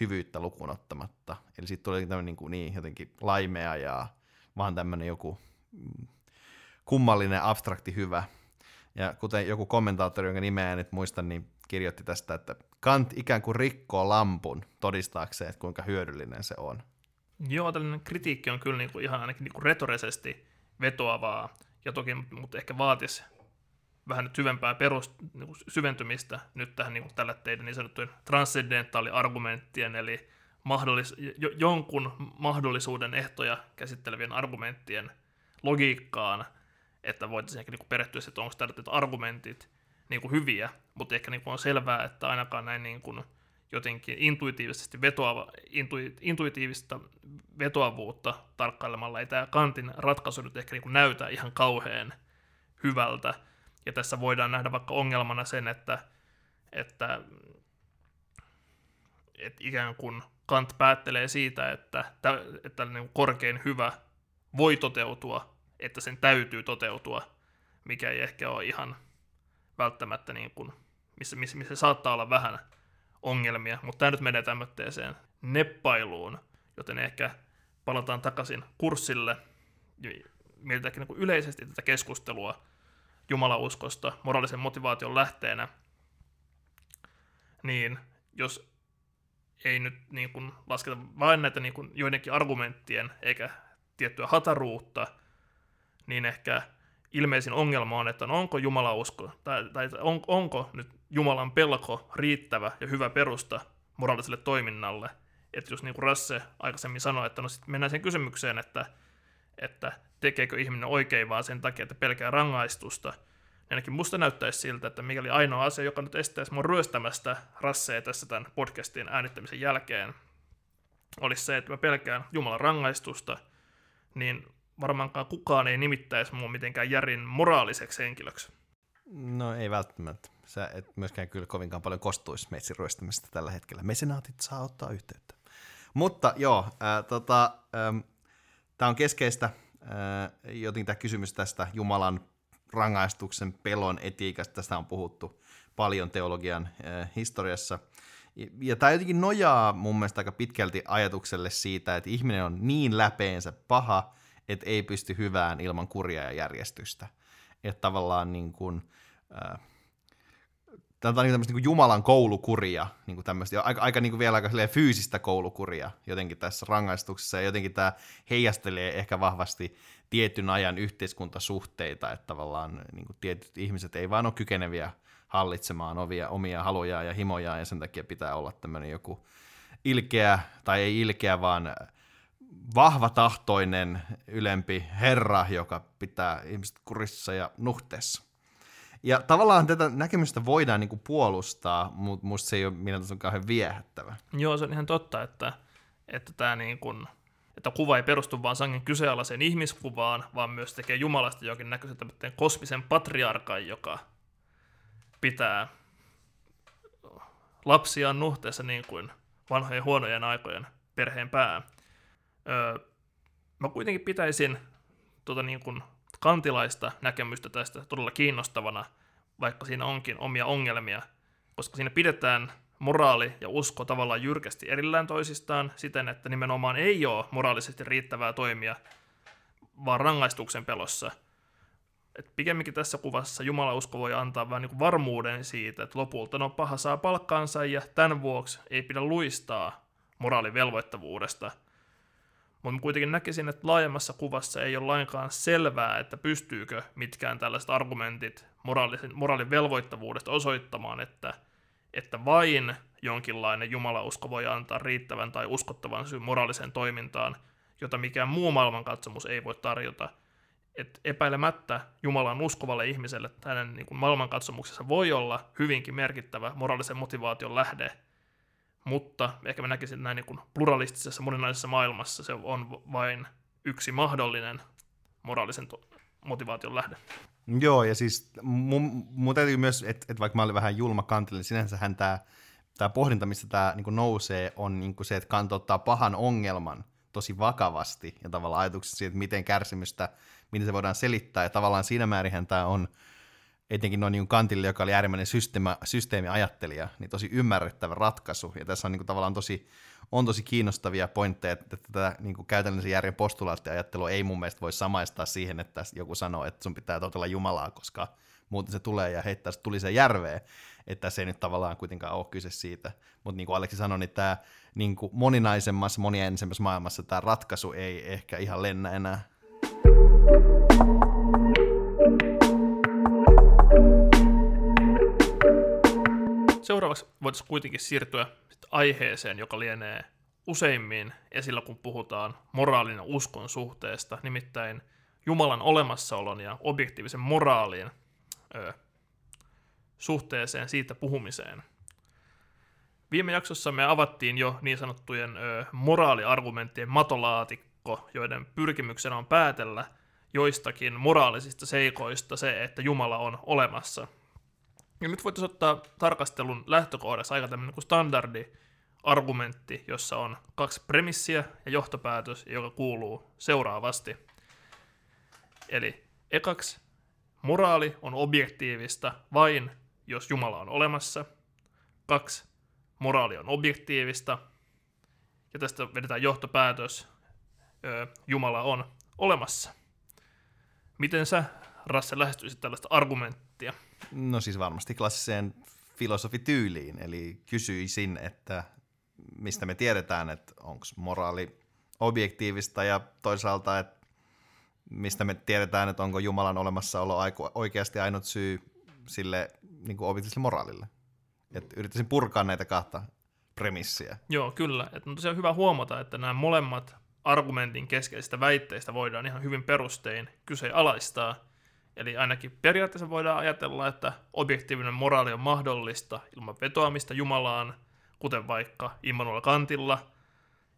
hyvyyttä lukuun ottamatta. Eli siitä tuli tämmöinen niin, niin jotenkin laimea ja vaan tämmöinen joku mm, kummallinen abstrakti hyvä. Ja kuten joku kommentaattori, jonka nimeä en nyt muista, niin kirjoitti tästä, että Kant ikään kuin rikkoo lampun todistaakseen, että kuinka hyödyllinen se on. Joo, tällainen kritiikki on kyllä niinku ihan ainakin niinku retorisesti vetoavaa, ja toki mutta ehkä vaatisi vähän nyt syvempää perus, niinku syventymistä nyt tähän niinku tällä teidän niin sanottujen transcendentaaliargumenttien, eli mahdollis- jo- jonkun mahdollisuuden ehtoja käsittelevien argumenttien logiikkaan, että voitaisiin ehkä niin perehtyä, että onko tällaiset argumentit niin kuin hyviä, mutta ehkä niin kuin on selvää, että ainakaan näin niin kuin jotenkin intuitiivisesti vetoava, intu, intuitiivista vetoavuutta tarkkailemalla ei tämä Kantin ratkaisu nyt ehkä niin kuin näytä ihan kauhean hyvältä. Ja tässä voidaan nähdä vaikka ongelmana sen, että, että, että ikään kuin Kant päättelee siitä, että, että tällainen korkein hyvä voi toteutua, että sen täytyy toteutua, mikä ei ehkä ole ihan välttämättä niin kuin, missä, missä, missä saattaa olla vähän ongelmia, mutta tämä nyt menee tämmöiseen neppailuun, joten ehkä palataan takaisin kurssille, mietitäänkin niin yleisesti tätä keskustelua jumalauskosta moraalisen motivaation lähteenä, niin jos ei nyt niin kuin lasketa vain näitä niin kuin joidenkin argumenttien eikä tiettyä hataruutta, niin ehkä ilmeisin ongelma on, että no onko Jumala usko, tai, tai on, onko nyt Jumalan pelko riittävä ja hyvä perusta moraaliselle toiminnalle. Että jos niin kuin Rasse aikaisemmin sanoi, että no sitten mennään sen kysymykseen, että, että tekeekö ihminen oikein vaan sen takia, että pelkää rangaistusta, ainakin musta näyttäisi siltä, että mikäli ainoa asia, joka nyt estäisi mun ryöstämästä Rasseja tässä tämän podcastin äänittämisen jälkeen, olisi se, että mä pelkään Jumalan rangaistusta, niin varmaankaan kukaan ei nimittäisi mua mitenkään järin moraaliseksi henkilöksi. No ei välttämättä. Sä et myöskään kyllä kovinkaan paljon kostuisi meitsin ryöstämistä tällä hetkellä. Mesenaatit saa ottaa yhteyttä. Mutta joo, äh, tota, ähm, tämä on keskeistä, äh, jotenkin tämä kysymys tästä Jumalan rangaistuksen pelon etiikasta, tästä on puhuttu paljon teologian äh, historiassa. Ja, tämä jotenkin nojaa mun mielestä aika pitkälti ajatukselle siitä, että ihminen on niin läpeensä paha, että ei pysty hyvään ilman kuria ja järjestystä. Että tavallaan niin kuin, äh, tämä on niin tämmöistä niin Jumalan koulukuria, niin kuin tämmöistä, aika, aika niin kuin vielä aika fyysistä koulukuria jotenkin tässä rangaistuksessa, ja jotenkin tämä heijastelee ehkä vahvasti tietyn ajan yhteiskuntasuhteita, että tavallaan niin kuin tietyt ihmiset ei vaan ole kykeneviä hallitsemaan ovia, omia halujaan ja himojaan, ja sen takia pitää olla tämmöinen joku ilkeä, tai ei ilkeä, vaan vahvatahtoinen ylempi herra, joka pitää ihmiset kurissa ja nuhteessa. Ja tavallaan tätä näkemystä voidaan niin kuin puolustaa, mutta musta se ei ole minä on kauhean viehättävä. Joo, se on ihan totta, että, että tämä niin kuin, että kuva ei perustu vain sangen kyseenalaiseen ihmiskuvaan, vaan myös tekee Jumalasta jokin näköisen kosmisen patriarkan, joka pitää lapsiaan nuhteessa niin kuin vanhojen huonojen aikojen perheen pää. Öö, mä kuitenkin pitäisin tuota niin kuin kantilaista näkemystä tästä todella kiinnostavana, vaikka siinä onkin omia ongelmia, koska siinä pidetään moraali ja usko tavallaan jyrkästi erillään toisistaan siten, että nimenomaan ei ole moraalisesti riittävää toimia, vaan rangaistuksen pelossa. Et pikemminkin tässä kuvassa usko voi antaa vähän niin varmuuden siitä, että lopulta no paha saa palkkaansa ja tämän vuoksi ei pidä luistaa moraalivelvoittavuudesta – mutta kuitenkin näkisin, että laajemmassa kuvassa ei ole lainkaan selvää, että pystyykö mitkään tällaiset argumentit moraalisen, moraalin velvoittavuudesta osoittamaan, että, että vain jonkinlainen jumalausko voi antaa riittävän tai uskottavan syyn moraaliseen toimintaan, jota mikään muu maailmankatsomus ei voi tarjota. Et epäilemättä Jumalan uskovalle ihmiselle hänen niin maailmankatsomuksessa voi olla hyvinkin merkittävä moraalisen motivaation lähde – mutta ehkä mä näkisin näin niin kuin pluralistisessa moninaisessa maailmassa se on vain yksi mahdollinen moraalisen motivaation lähde. Joo, ja siis mun, mun täytyy myös, että et vaikka mä olin vähän julma kantille, niin sinänsähän tämä tää pohdinta, mistä tämä niinku nousee, on niinku se, että kanta ottaa pahan ongelman tosi vakavasti ja tavallaan ajatukset siitä, että miten kärsimystä, miten se voidaan selittää, ja tavallaan siinä määrin tämä on etenkin noin niin Kantille, joka oli äärimmäinen systeemi, systeemiajattelija, niin tosi ymmärrettävä ratkaisu. Ja tässä on niin kuin, tavallaan tosi, on tosi kiinnostavia pointteja, että tätä niin kuin käytännöllisen järjen postulaattiajattelua ei mun mielestä voi samaistaa siihen, että joku sanoo, että sun pitää totella Jumalaa, koska muuten se tulee ja heittää se tuli se järveen. Että se ei nyt tavallaan kuitenkaan ole kyse siitä. Mutta niin kuin Aleksi sanoi, niin tämä niin kuin moninaisemmassa, moniäänisemmässä maailmassa tämä ratkaisu ei ehkä ihan lennä enää. Seuraavaksi voitaisiin kuitenkin siirtyä aiheeseen, joka lienee useimmin esillä, kun puhutaan moraalin ja uskon suhteesta, nimittäin Jumalan olemassaolon ja objektiivisen moraalin ö, suhteeseen, siitä puhumiseen. Viime jaksossa me avattiin jo niin sanottujen ö, moraaliargumenttien matolaatikko, joiden pyrkimyksenä on päätellä joistakin moraalisista seikoista se, että Jumala on olemassa – ja nyt voitaisiin ottaa tarkastelun lähtökohdassa aika tämmöinen kuin standardi argumentti, jossa on kaksi premissiä ja johtopäätös, joka kuuluu seuraavasti. Eli ekaksi, moraali on objektiivista vain, jos Jumala on olemassa. Kaksi, moraali on objektiivista. Ja tästä vedetään johtopäätös, Jumala on olemassa. Miten sä, Rasse, lähestyisit tällaista argumenttia? No siis varmasti klassiseen filosofityyliin, eli kysyisin, että mistä me tiedetään, että onko moraali objektiivista ja toisaalta, että mistä me tiedetään, että onko Jumalan olemassaolo oikeasti ainut syy sille niin kuin objektiiviselle moraalille. Et yrittäisin purkaa näitä kahta premissiä. Joo, kyllä. Et on tosiaan hyvä huomata, että nämä molemmat argumentin keskeisistä väitteistä voidaan ihan hyvin perustein kyseenalaistaa. Eli ainakin periaatteessa voidaan ajatella, että objektiivinen moraali on mahdollista ilman vetoamista Jumalaan, kuten vaikka Immanuel Kantilla,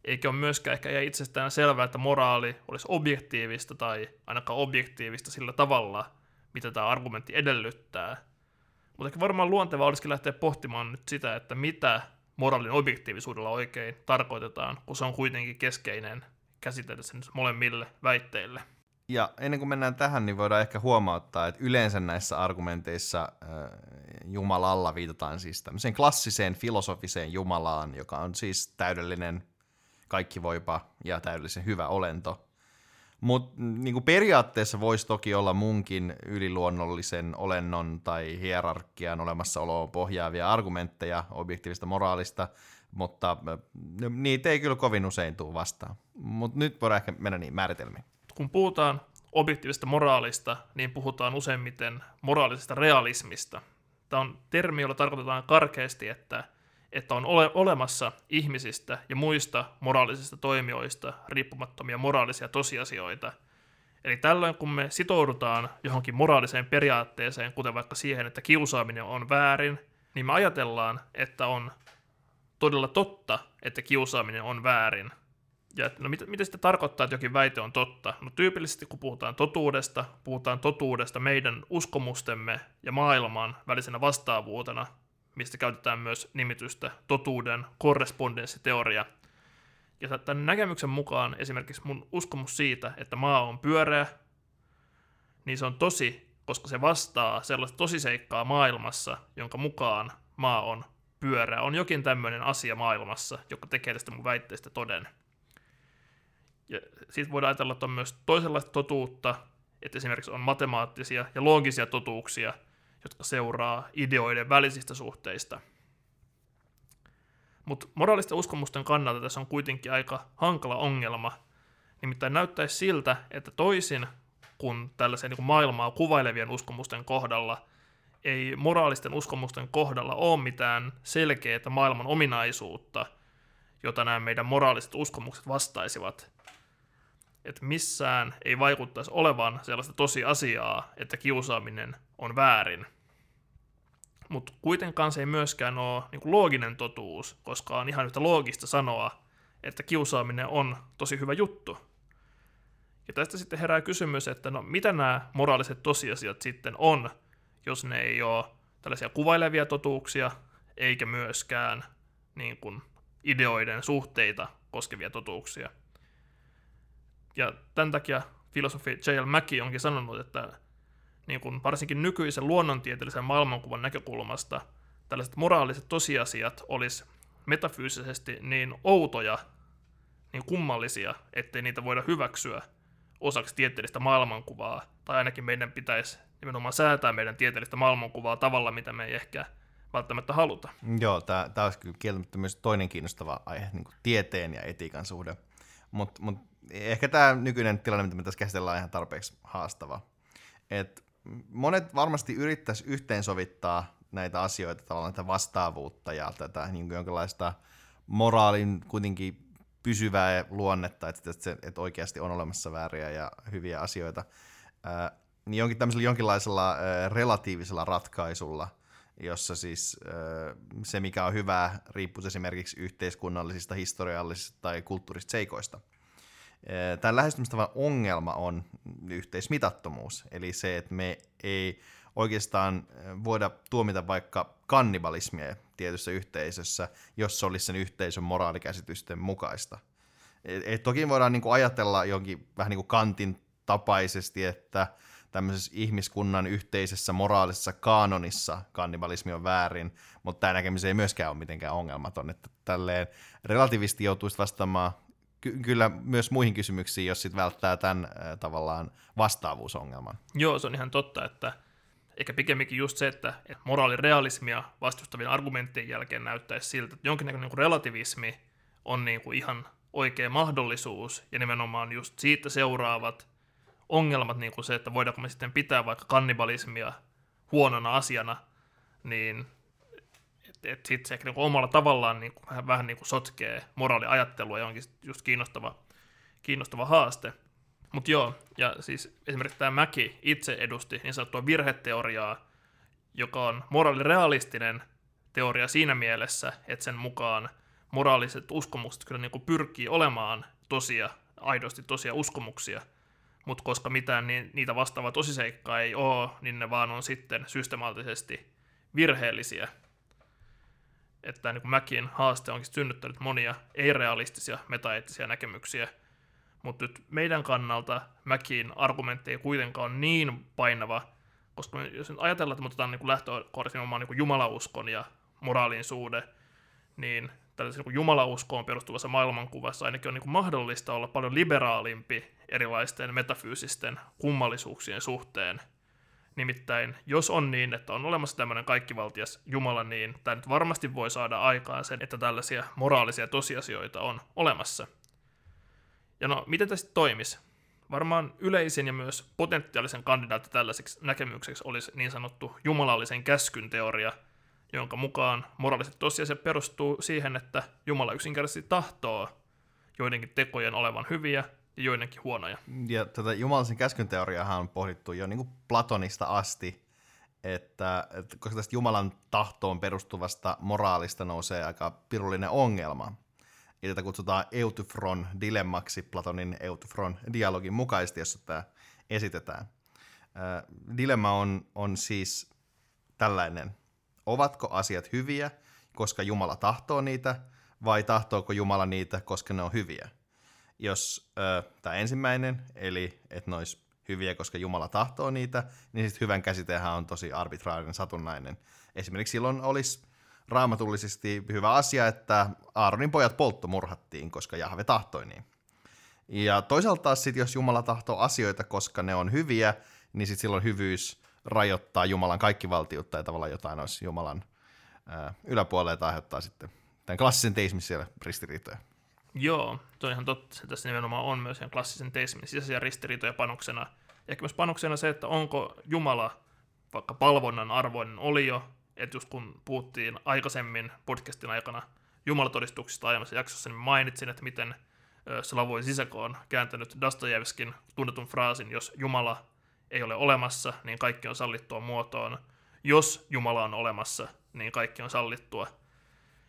eikä ole myöskään ehkä itsestään selvää, että moraali olisi objektiivista tai ainakaan objektiivista sillä tavalla, mitä tämä argumentti edellyttää. Mutta ehkä varmaan luonteva olisikin lähteä pohtimaan nyt sitä, että mitä moraalin objektiivisuudella oikein tarkoitetaan, kun se on kuitenkin keskeinen käsitellä sen molemmille väitteille. Ja ennen kuin mennään tähän, niin voidaan ehkä huomauttaa, että yleensä näissä argumenteissa äh, Jumalalla viitataan siis tämmöiseen klassiseen filosofiseen Jumalaan, joka on siis täydellinen, kaikki voipa ja täydellisen hyvä olento. Mutta niin periaatteessa voisi toki olla munkin yliluonnollisen olennon tai hierarkian olemassaoloon pohjaavia argumentteja objektiivista moraalista, mutta niitä ei kyllä kovin usein tule vastaan. Mutta nyt voidaan ehkä mennä niin määritelmiin. Kun puhutaan objektiivista moraalista, niin puhutaan useimmiten moraalisesta realismista. Tämä on termi, jolla tarkoitetaan karkeasti, että, että on ole, olemassa ihmisistä ja muista moraalisista toimijoista riippumattomia moraalisia tosiasioita. Eli tällöin, kun me sitoudutaan johonkin moraaliseen periaatteeseen, kuten vaikka siihen, että kiusaaminen on väärin, niin me ajatellaan, että on todella totta, että kiusaaminen on väärin. Ja että, no mitä, mitä sitten tarkoittaa, että jokin väite on totta? No tyypillisesti kun puhutaan totuudesta, puhutaan totuudesta meidän uskomustemme ja maailman välisenä vastaavuutena, mistä käytetään myös nimitystä totuuden korrespondenssiteoria. Ja tämän näkemyksen mukaan esimerkiksi mun uskomus siitä, että maa on pyöreä, niin se on tosi, koska se vastaa sellaista tosiseikkaa maailmassa, jonka mukaan maa on pyörää. On jokin tämmöinen asia maailmassa, joka tekee tästä mun väitteestä toden. Ja siitä voidaan ajatella, että on myös toisenlaista totuutta, että esimerkiksi on matemaattisia ja loogisia totuuksia, jotka seuraa ideoiden välisistä suhteista. Mutta moraalisten uskomusten kannalta tässä on kuitenkin aika hankala ongelma. Nimittäin näyttäisi siltä, että toisin kuin tällaisen niin maailmaa kuvailevien uskomusten kohdalla – ei moraalisten uskomusten kohdalla ole mitään selkeää maailman ominaisuutta, jota nämä meidän moraaliset uskomukset vastaisivat. Että missään ei vaikuttaisi olevan sellaista tosiasiaa, että kiusaaminen on väärin. Mutta kuitenkaan se ei myöskään ole niin kuin looginen totuus, koska on ihan yhtä loogista sanoa, että kiusaaminen on tosi hyvä juttu. Ja tästä sitten herää kysymys, että no mitä nämä moraaliset tosiasiat sitten on, jos ne ei ole tällaisia kuvailevia totuuksia, eikä myöskään niin kuin ideoiden suhteita koskevia totuuksia. Ja tämän takia filosofi J.L. Mackie onkin sanonut, että niin kuin varsinkin nykyisen luonnontieteellisen maailmankuvan näkökulmasta tällaiset moraaliset tosiasiat olisi metafyysisesti niin outoja, niin kummallisia, ettei niitä voida hyväksyä osaksi tieteellistä maailmankuvaa, tai ainakin meidän pitäisi nimenomaan säätää meidän tieteellistä maailmankuvaa tavalla, mitä me ei ehkä välttämättä haluta. Joo, tämä olisi kyllä kieltämättä myös toinen kiinnostava aihe, niin tieteen ja etiikan suhde. Mutta mut, ehkä tämä nykyinen tilanne, mitä me tässä käsitellään, on ihan tarpeeksi haastava. Et monet varmasti yrittäisi yhteensovittaa näitä asioita, tavallaan tätä vastaavuutta ja tätä niin jonkinlaista moraalin kuitenkin pysyvää luonnetta, että, se, että oikeasti on olemassa vääriä ja hyviä asioita niin jonkin, tämmöisellä jonkinlaisella äh, relatiivisella ratkaisulla, jossa siis äh, se, mikä on hyvää, riippuu esimerkiksi yhteiskunnallisista, historiallisista tai kulttuurisista seikoista. Tämän lähestymistavan ongelma on yhteismitattomuus, eli se, että me ei oikeastaan voida tuomita vaikka kannibalismia tietyssä yhteisössä, jos se olisi sen yhteisön moraalikäsitysten mukaista. Et, toki voidaan niin kuin ajatella jonkin vähän niin kuin kantin tapaisesti, että tämmöisessä ihmiskunnan yhteisessä moraalisessa kanonissa kannibalismi on väärin, mutta tämä näkemys ei myöskään ole mitenkään ongelmaton, että tälleen relativisti joutuisi vastaamaan ky- kyllä myös muihin kysymyksiin, jos sitten välttää tämän äh, tavallaan vastaavuusongelman. Joo, se on ihan totta, että eikä pikemminkin just se, että moraalirealismia vastustavien argumenttien jälkeen näyttäisi siltä, että jonkinnäköinen niin relativismi on niin kuin ihan oikea mahdollisuus, ja nimenomaan just siitä seuraavat ongelmat, niin kuin se, että voidaanko me sitten pitää vaikka kannibalismia huonona asiana, niin että et sitten se niin omalla tavallaan niin kuin, vähän, vähän niin kuin sotkee moraaliajattelua ja onkin just kiinnostava, kiinnostava haaste. Mutta joo, ja siis esimerkiksi tämä Mäki itse edusti niin sanottua virheteoriaa, joka on moraalirealistinen teoria siinä mielessä, että sen mukaan moraaliset uskomukset kyllä niin kuin pyrkii olemaan tosia, aidosti tosia uskomuksia, mutta koska mitään niin, niitä vastaavaa tosiseikkaa ei ole, niin ne vaan on sitten systemaattisesti virheellisiä. Että niin kuin Mäkin haaste onkin synnyttänyt monia ei-realistisia metaeettisiä näkemyksiä, mutta nyt meidän kannalta Mäkin argumentti ei kuitenkaan ole niin painava, koska jos nyt ajatellaan, että me otetaan niin lähtökohdaksi nimenomaan niin jumalauskon ja moraalin suhde, niin tällaisessa niin jumalauskoon perustuvassa maailmankuvassa ainakin on niin mahdollista olla paljon liberaalimpi erilaisten metafyysisten kummallisuuksien suhteen. Nimittäin, jos on niin, että on olemassa tämmöinen kaikkivaltias Jumala, niin tämä nyt varmasti voi saada aikaan sen, että tällaisia moraalisia tosiasioita on olemassa. Ja no, miten sitten toimisi? Varmaan yleisin ja myös potentiaalisen kandidaatti tällaiseksi näkemykseksi olisi niin sanottu jumalallisen käskyn teoria – jonka mukaan moraaliset tosiasiat perustuu siihen, että Jumala yksinkertaisesti tahtoo joidenkin tekojen olevan hyviä ja joidenkin huonoja. Ja tätä jumalallisen käskyn teoriaa on pohdittu jo niin kuin Platonista asti, että, että koska tästä Jumalan tahtoon perustuvasta moraalista nousee aika pirullinen ongelma. Ja tätä kutsutaan Eutyfron dilemmaksi Platonin Eutyfron dialogin mukaisesti, jossa tämä esitetään. dilemma on, on siis tällainen – ovatko asiat hyviä, koska Jumala tahtoo niitä, vai tahtooko Jumala niitä, koska ne on hyviä. Jos tämä ensimmäinen, eli että ne olisi hyviä, koska Jumala tahtoo niitä, niin sitten hyvän käsitehän on tosi arbitraarinen, satunnainen. Esimerkiksi silloin olisi raamatullisesti hyvä asia, että Aaronin pojat polttomurhattiin, koska Jahve tahtoi niin. Ja toisaalta taas sit, jos Jumala tahtoo asioita, koska ne on hyviä, niin sitten silloin hyvyys rajoittaa Jumalan kaikkivaltiutta ja tavallaan jotain olisi Jumalan ää, yläpuolella, että aiheuttaa sitten tämän klassisen teismin siellä ristiriitoja. Joo, toi ihan totta. Se tässä nimenomaan on myös ihan klassisen teismin sisäisiä ristiriitoja panoksena. Ja ehkä myös panoksena se, että onko Jumala vaikka palvonnan arvoinen oli jo, että just kun puhuttiin aikaisemmin podcastin aikana jumalatodistuksista aiemmassa jaksossa, niin mainitsin, että miten Slavoj Sisako on kääntänyt Dostojevskin tunnetun fraasin, jos Jumala ei ole olemassa, niin kaikki on sallittua muotoon. Jos Jumala on olemassa, niin kaikki on sallittua.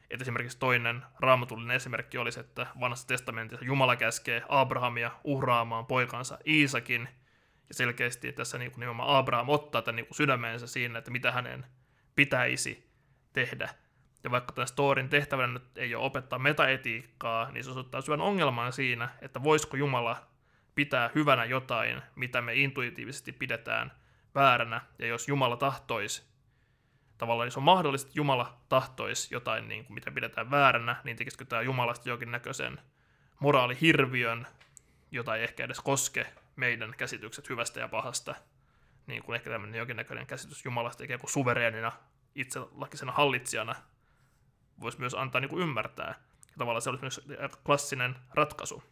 Et esimerkiksi toinen raamatullinen esimerkki olisi, että vanhassa testamentissa Jumala käskee Abrahamia uhraamaan poikansa Iisakin, ja selkeästi tässä niin kuin nimenomaan Abraham ottaa tämän niin kuin sydämensä siinä, että mitä hänen pitäisi tehdä. Ja vaikka tämän storin tehtävänä nyt ei ole opettaa metaetiikkaa, niin se osoittaa syvän ongelman siinä, että voisiko Jumala pitää hyvänä jotain, mitä me intuitiivisesti pidetään vääränä, ja jos Jumala tahtoisi, tavallaan jos on mahdollista, että Jumala tahtoisi jotain, niin kuin mitä pidetään vääränä, niin tekisikö tämä Jumalasta jonkinnäköisen moraalihirviön, jota ei ehkä edes koske meidän käsitykset hyvästä ja pahasta, niin kuin ehkä tämmöinen jonkinnäköinen käsitys Jumalasta ikään kuin suvereenina, itselakisena hallitsijana, voisi myös antaa niin kuin ymmärtää. Ja tavallaan se olisi myös klassinen ratkaisu.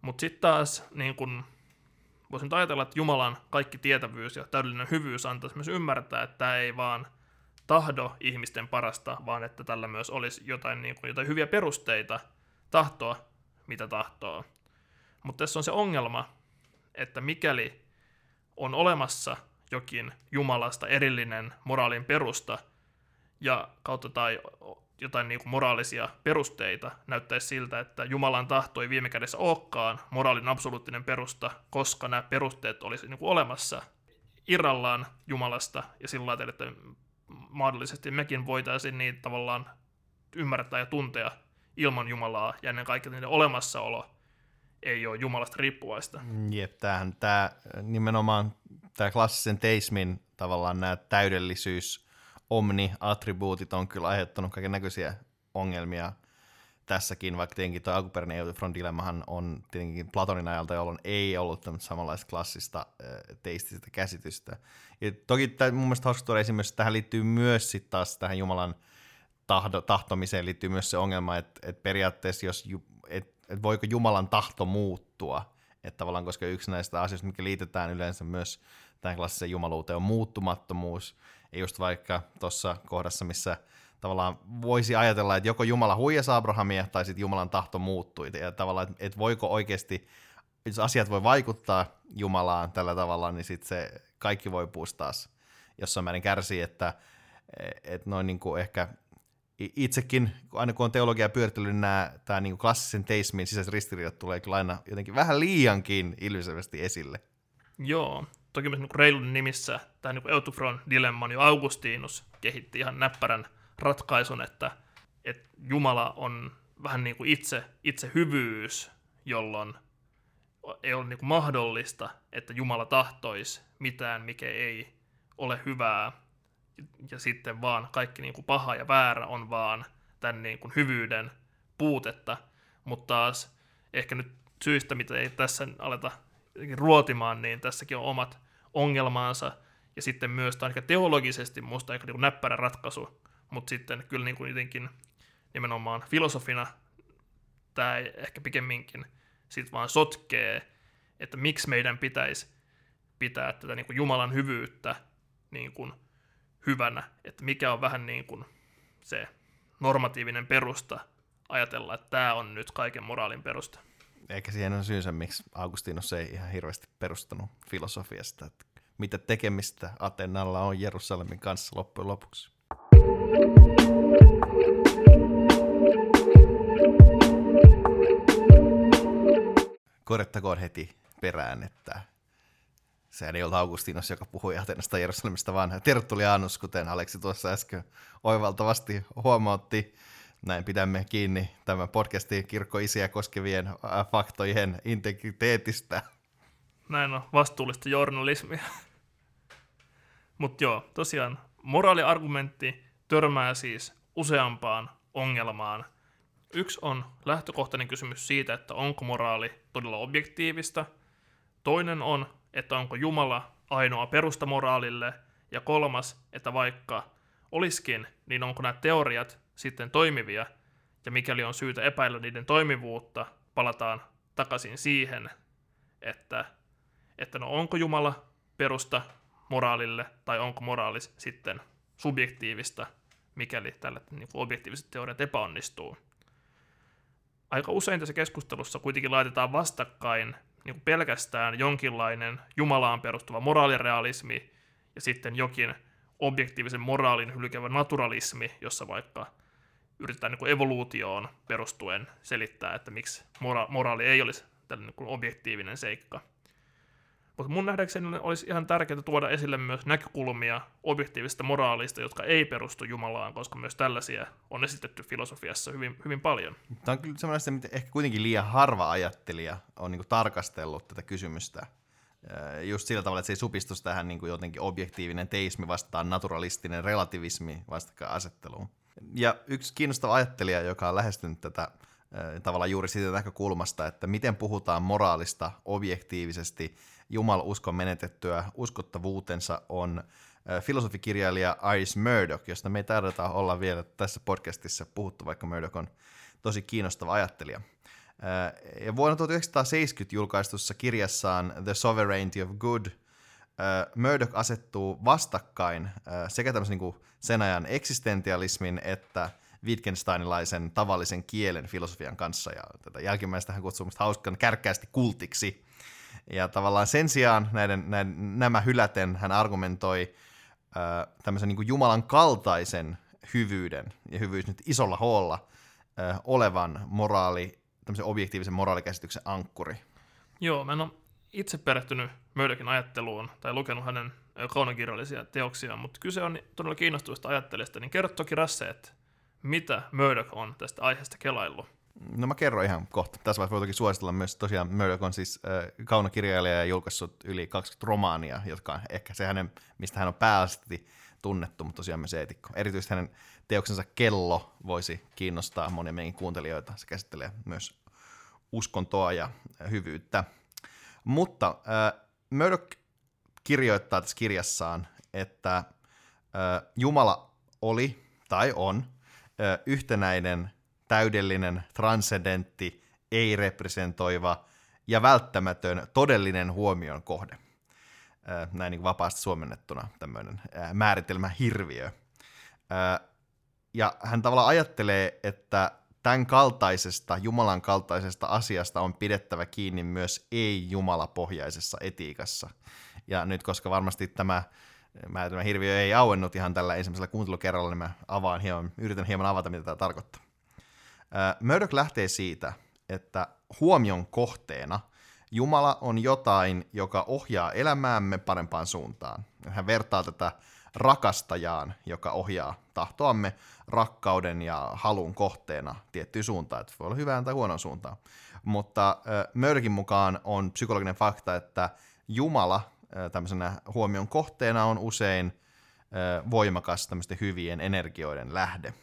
Mutta sitten taas niin kun, voisin ajatella, että Jumalan kaikki tietävyys ja täydellinen hyvyys antaisi myös ymmärtää, että tämä ei vaan tahdo ihmisten parasta, vaan että tällä myös olisi jotain, niin kuin, jotain hyviä perusteita tahtoa, mitä tahtoo. Mutta tässä on se ongelma, että mikäli on olemassa jokin Jumalasta erillinen moraalin perusta, ja kautta tai jotain niin kuin moraalisia perusteita, näyttäisi siltä, että Jumalan tahto ei viime kädessä olekaan moraalin absoluuttinen perusta, koska nämä perusteet olisi niin kuin olemassa irrallaan Jumalasta, ja sillä lailla, että mahdollisesti mekin voitaisiin niitä tavallaan ymmärtää ja tuntea ilman Jumalaa, ja ennen kaikkea niiden olemassaolo ei ole Jumalasta riippuvaista. Jep, tämähän tämä nimenomaan tämä klassisen teismin tavallaan nämä täydellisyys omni-attribuutit on kyllä aiheuttanut kaiken näköisiä ongelmia tässäkin, vaikka tietenkin tuo alkuperäinen Euthyphron dilemmahan on tietenkin Platonin ajalta, jolloin ei ollut tämmöistä samanlaista klassista teististä käsitystä. Ja toki tämä, mun mielestä hauska tuoda esimerkiksi, tähän liittyy myös sitten taas tähän Jumalan tahdo, tahtomiseen liittyy myös se ongelma, että, että periaatteessa jos, että, että voiko Jumalan tahto muuttua, että tavallaan koska yksi näistä asioista, mikä liitetään yleensä myös tähän klassiseen jumaluuteen, on muuttumattomuus, ja just vaikka tuossa kohdassa, missä tavallaan voisi ajatella, että joko Jumala huijasi Abrahamia tai sitten Jumalan tahto muuttui. Ja tavallaan, että, että voiko oikeasti, jos asiat voi vaikuttaa Jumalaan tällä tavalla, niin sitten se kaikki voi taas jossain määrin kärsii, että, että noin niin kuin ehkä itsekin, aina kun on teologia pyörittely, niin nämä tämä niin klassisen teismin sisäiset ristiriidat tulee kyllä aina jotenkin vähän liiankin ilmiselvästi esille. Joo, toki myös niin reilun nimissä tämä niin Eutufron dilemman jo Augustinus kehitti ihan näppärän ratkaisun, että, että Jumala on vähän niin kuin itse, itse hyvyys, jolloin ei ole niin kuin mahdollista, että Jumala tahtoisi mitään, mikä ei ole hyvää, ja sitten vaan kaikki niin kuin paha ja väärä on vaan tämän niin kuin hyvyyden puutetta, mutta taas ehkä nyt syistä, mitä ei tässä aleta ruotimaan, niin tässäkin on omat ongelmaansa, ja sitten myös on teologisesti musta aika niin näppärä ratkaisu, mutta sitten kyllä niin kuin jotenkin nimenomaan filosofina tämä ehkä pikemminkin sit vaan sotkee, että miksi meidän pitäisi pitää tätä niin kuin Jumalan hyvyyttä niin kuin hyvänä, että mikä on vähän niin kuin se normatiivinen perusta ajatella, että tämä on nyt kaiken moraalin perusta. Eikä siihen on syynsä, miksi Augustinus ei ihan hirveästi perustanut filosofiasta, että mitä tekemistä Atenalla on Jerusalemin kanssa loppujen lopuksi. Korjattakoon heti perään, että sehän ei ollut Augustinos, joka puhui Atenasta Jerusalemista, vaan Tertullianus, kuten Aleksi tuossa äsken oivaltavasti huomautti. Näin pidämme kiinni tämän podcastin kirkkoisiä koskevien faktojen integriteetistä. Näin on vastuullista journalismia. Mutta joo, tosiaan moraaliargumentti törmää siis useampaan ongelmaan. Yksi on lähtökohtainen kysymys siitä, että onko moraali todella objektiivista. Toinen on, että onko Jumala ainoa perusta moraalille. Ja kolmas, että vaikka olisikin, niin onko nämä teoriat sitten toimivia. Ja mikäli on syytä epäillä niiden toimivuutta, palataan takaisin siihen, että, että no onko Jumala perusta moraalille, tai onko moraalis sitten subjektiivista, mikäli tällä niin objektiiviset teoriat epäonnistuu. Aika usein tässä keskustelussa kuitenkin laitetaan vastakkain niin pelkästään jonkinlainen Jumalaan perustuva moraalirealismi ja sitten jokin objektiivisen moraalin hylkevä naturalismi, jossa vaikka yritetään niin kuin evoluutioon perustuen selittää, että miksi mora- moraali ei olisi tällainen niin objektiivinen seikka – mutta mun nähdäkseni olisi ihan tärkeää tuoda esille myös näkökulmia objektiivisesta moraalista, jotka ei perustu Jumalaan, koska myös tällaisia on esitetty filosofiassa hyvin, hyvin paljon. Tämä on kyllä sellaista, mitä ehkä kuitenkin liian harva ajattelija on niin tarkastellut tätä kysymystä. Just sillä tavalla, että se ei supistus tähän niin jotenkin objektiivinen teismi vastaan naturalistinen relativismi vastakkainasetteluun. Ja yksi kiinnostava ajattelija, joka on lähestynyt tätä tavallaan juuri siitä näkökulmasta, että miten puhutaan moraalista objektiivisesti uskon menetettyä uskottavuutensa on filosofikirjailija Iris Murdoch, josta me ei taideta olla vielä tässä podcastissa puhuttu, vaikka Murdoch on tosi kiinnostava ajattelija. Ja vuonna 1970 julkaistussa kirjassaan The Sovereignty of Good Murdoch asettuu vastakkain sekä tämmöisen niin sen ajan eksistentialismin että – Wittgensteinilaisen tavallisen kielen filosofian kanssa, ja tätä jälkimmäistä hän kutsuu hauskan kärkkäästi kultiksi. Ja tavallaan sen sijaan näiden, näiden, nämä hyläten hän argumentoi äh, tämmöisen niin Jumalan kaltaisen hyvyyden, ja hyvyys nyt isolla hoolla, olevan moraali, tämmöisen objektiivisen moraalikäsityksen ankkuri. Joo, mä en ole itse perehtynyt Möydökin ajatteluun tai lukenut hänen kaunokirjallisia teoksia, mutta kyse on todella kiinnostavasta ajattelijasta, niin kerro toki Rasse, että mitä Murdoch on tästä aiheesta kelaillut? No mä kerron ihan kohta. Tässä vaiheessa voi toki suositella myös tosiaan Murdoch on siis äh, kaunokirjailija ja julkaissut yli 20 romaania, jotka on ehkä se hänen, mistä hän on pääasiallisesti tunnettu, mutta tosiaan myös eetikko. Erityisesti hänen teoksensa Kello voisi kiinnostaa monia meidän kuuntelijoita. Se käsittelee myös uskontoa ja hyvyyttä. Mutta äh, Murdoch kirjoittaa tässä kirjassaan, että äh, Jumala oli tai on äh, yhtenäinen, täydellinen, transcendentti, ei-representoiva ja välttämätön todellinen huomion kohde. Äh, näin niin vapaasti suomennettuna tämmöinen äh, määritelmä hirviö. Äh, ja hän tavallaan ajattelee, että tämän kaltaisesta, Jumalan kaltaisesta asiasta on pidettävä kiinni myös ei-jumalapohjaisessa etiikassa. Ja nyt, koska varmasti tämä, mä, tämä hirviö ei auennut ihan tällä ensimmäisellä kuuntelukerralla, niin mä avaan hieman, yritän hieman avata, mitä tämä tarkoittaa. Murdoch lähtee siitä, että huomion kohteena Jumala on jotain, joka ohjaa elämäämme parempaan suuntaan. Hän vertaa tätä rakastajaan, joka ohjaa tahtoamme rakkauden ja halun kohteena tiettyyn suuntaan, että voi olla hyvään tai huonoon suuntaan. Mutta Mörkin mukaan on psykologinen fakta, että Jumala tämmöisenä huomion kohteena on usein voimakas tämmöisten hyvien energioiden lähde.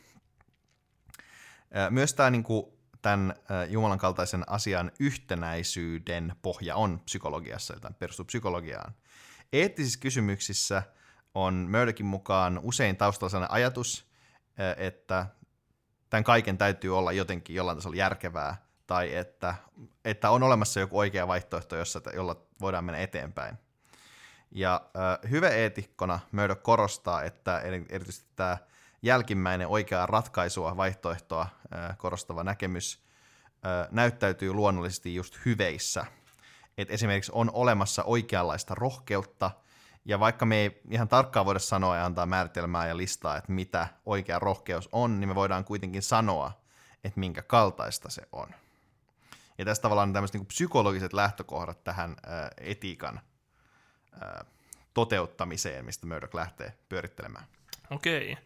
Äh, myös tämä niin kuin, tämän Jumalan kaltaisen asian yhtenäisyyden pohja on psykologiassa, eli perustuu psykologiaan. Eettisissä kysymyksissä on Murdochin mukaan usein taustalla sellainen ajatus, että tämän kaiken täytyy olla jotenkin jollain tasolla järkevää, tai että, että on olemassa joku oikea vaihtoehto, jossa, jolla voidaan mennä eteenpäin. Ja äh, hyveeetikkona Murdoch korostaa, että erityisesti tämä jälkimmäinen oikea ratkaisua, vaihtoehtoa korostava näkemys näyttäytyy luonnollisesti just hyveissä. Et esimerkiksi on olemassa oikeanlaista rohkeutta – ja vaikka me ei ihan tarkkaan voida sanoa ja antaa määritelmää ja listaa, että mitä oikea rohkeus on, niin me voidaan kuitenkin sanoa, että minkä kaltaista se on. Ja tässä tavallaan tämmöiset niin psykologiset lähtökohdat tähän etiikan toteuttamiseen, mistä Murdoch lähtee pyörittelemään. Okei.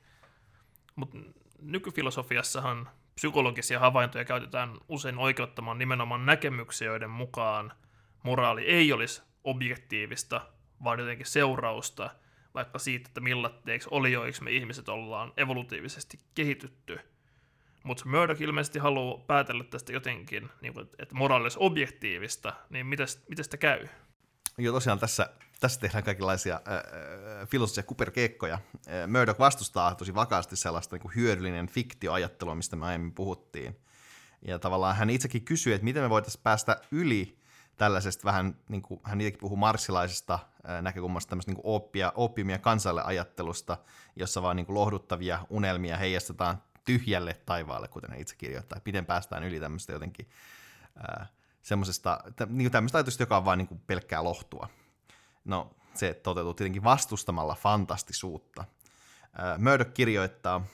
Mutta nykyfilosofiassahan psykologisia havaintoja käytetään usein oikeuttamaan nimenomaan näkemyksiä, joiden mukaan moraali ei olisi objektiivista vaan jotenkin seurausta vaikka siitä, että millatteeksi olioiksi me ihmiset ollaan evolutiivisesti kehitytty. Mutta Murdoch ilmeisesti haluaa päätellä tästä jotenkin, niin kuin, että moraali olisi objektiivista, niin miten sitä käy? Joo, tosiaan tässä, tässä tehdään kaikenlaisia äh, filosofisia kuperkeikkoja. Äh, Murdoch vastustaa tosi vakaasti sellaista niin kuin hyödyllinen fiktioajattelua, mistä me aiemmin puhuttiin. Ja tavallaan hän itsekin kysyy, että miten me voitaisiin päästä yli tällaisesta vähän, niin kuin hän itsekin puhuu marssilaisesta näkökulmasta, tämmöistä niin oppia, oppimia kansalle ajattelusta, jossa vaan niin kuin lohduttavia unelmia heijastetaan tyhjälle taivaalle, kuten hän itse kirjoittaa. Miten päästään yli tämmöistä jotenkin semmoisesta, niin tämmöistä ajatusta, joka on vain niin pelkkää lohtua. No, se toteutuu tietenkin vastustamalla fantastisuutta. Murdoch kirjoittaa,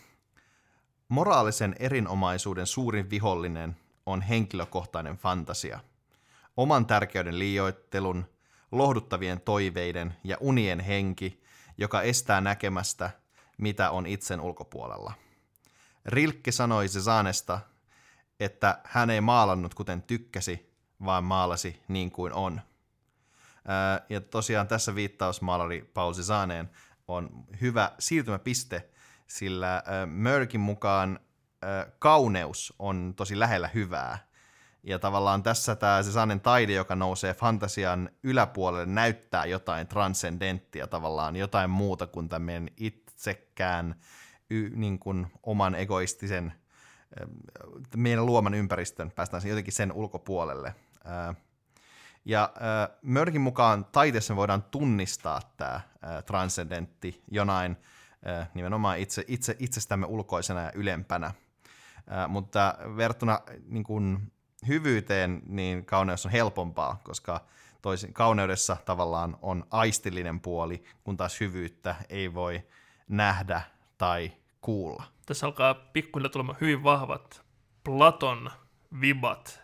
moraalisen erinomaisuuden suurin vihollinen on henkilökohtainen fantasia – oman tärkeyden liioittelun, lohduttavien toiveiden ja unien henki, joka estää näkemästä, mitä on itsen ulkopuolella. Rilke sanoi Cezanesta, että hän ei maalannut kuten tykkäsi, vaan maalasi niin kuin on. Ja tosiaan tässä viittausmaalari Paul Cezaneen on hyvä siirtymäpiste, sillä Mörkin mukaan kauneus on tosi lähellä hyvää – ja tavallaan tässä tämä se taide, joka nousee fantasian yläpuolelle, näyttää jotain transcendenttia tavallaan, jotain muuta kuin tämmöinen itsekään y, niin kuin oman egoistisen meidän luoman ympäristön, päästään jotenkin sen ulkopuolelle. Ja Mörkin mukaan taiteessa voidaan tunnistaa tämä transcendentti jonain nimenomaan itse, itse, itsestämme ulkoisena ja ylempänä. Mutta verrattuna niin kuin hyvyyteen, niin kauneus on helpompaa, koska toisin, kauneudessa tavallaan on aistillinen puoli, kun taas hyvyyttä ei voi nähdä tai kuulla. Tässä alkaa pikkuhiljaa tulemaan hyvin vahvat Platon vibat.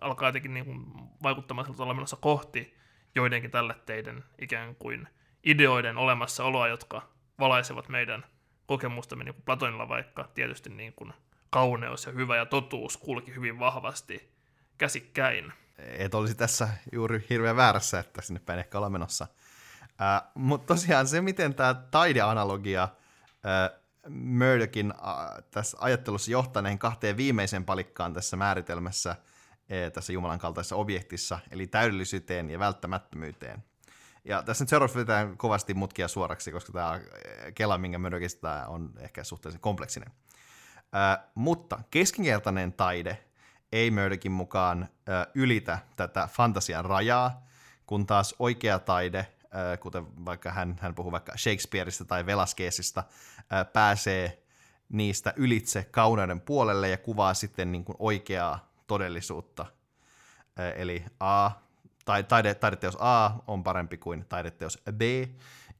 Alkaa jotenkin niin kuin vaikuttamaan siltä olla menossa kohti joidenkin teidän ikään kuin ideoiden olemassaoloa, jotka valaisevat meidän kokemustamme niin kuin Platonilla vaikka tietysti niin kuin kauneus ja hyvä ja totuus kulki hyvin vahvasti käsikkäin. Et olisi tässä juuri hirveän väärässä, että sinne päin ehkä olla menossa. Äh, Mutta tosiaan se, miten tämä taideanalogia äh, äh, tässä ajattelussa johtaa näihin kahteen viimeiseen palikkaan tässä määritelmässä, tässä Jumalan kaltaisessa objektissa, eli täydellisyyteen ja välttämättömyyteen. Ja tässä nyt seuraavaksi kovasti mutkia suoraksi, koska tämä kela, minkä Murdochista on ehkä suhteellisen kompleksinen. Mutta keskinkertainen taide ei Murdochin mukaan äh, ylitä tätä fantasian rajaa, kun taas oikea taide, äh, kuten vaikka hän, hän puhuu vaikka Shakespeareista tai Velasquezista, äh, pääsee niistä ylitse kauneuden puolelle ja kuvaa sitten niin kuin oikeaa todellisuutta. Äh, eli A, tai, taide, taideteos A on parempi kuin taideteos B,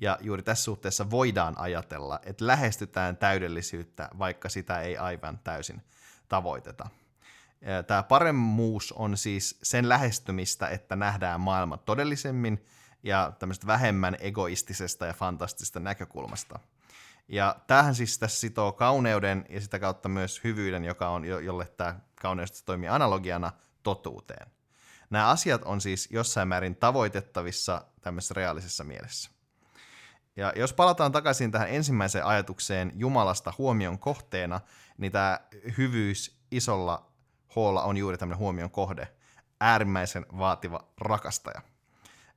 ja juuri tässä suhteessa voidaan ajatella, että lähestytään täydellisyyttä, vaikka sitä ei aivan täysin tavoiteta. Tämä paremmuus on siis sen lähestymistä, että nähdään maailma todellisemmin ja tämmöistä vähemmän egoistisesta ja fantastisesta näkökulmasta. Ja tämähän siis tässä sitoo kauneuden ja sitä kautta myös hyvyyden, joka on, jolle tämä kauneus toimii analogiana totuuteen. Nämä asiat on siis jossain määrin tavoitettavissa tämmöisessä reaalisessa mielessä. Ja jos palataan takaisin tähän ensimmäiseen ajatukseen Jumalasta huomion kohteena, niin tämä hyvyys isolla hoolla on juuri tämmöinen huomion kohde, äärimmäisen vaativa rakastaja.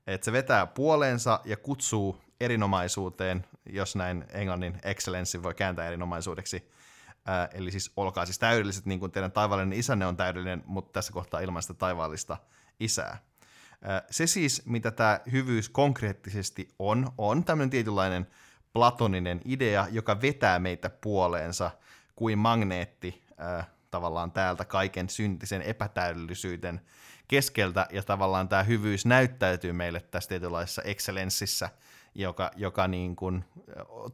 Et se vetää puoleensa ja kutsuu erinomaisuuteen, jos näin englannin excellence voi kääntää erinomaisuudeksi. Ää, eli siis olkaa siis täydelliset, niin kuin teidän taivaallinen isänne on täydellinen, mutta tässä kohtaa ilman sitä taivaallista isää. Se siis, mitä tämä hyvyys konkreettisesti on, on tämmöinen tietynlainen platoninen idea, joka vetää meitä puoleensa kuin magneetti äh, tavallaan täältä kaiken syntisen epätäydellisyyden keskeltä, ja tavallaan tämä hyvyys näyttäytyy meille tässä tietynlaisessa excellenssissä, joka, joka niin kuin,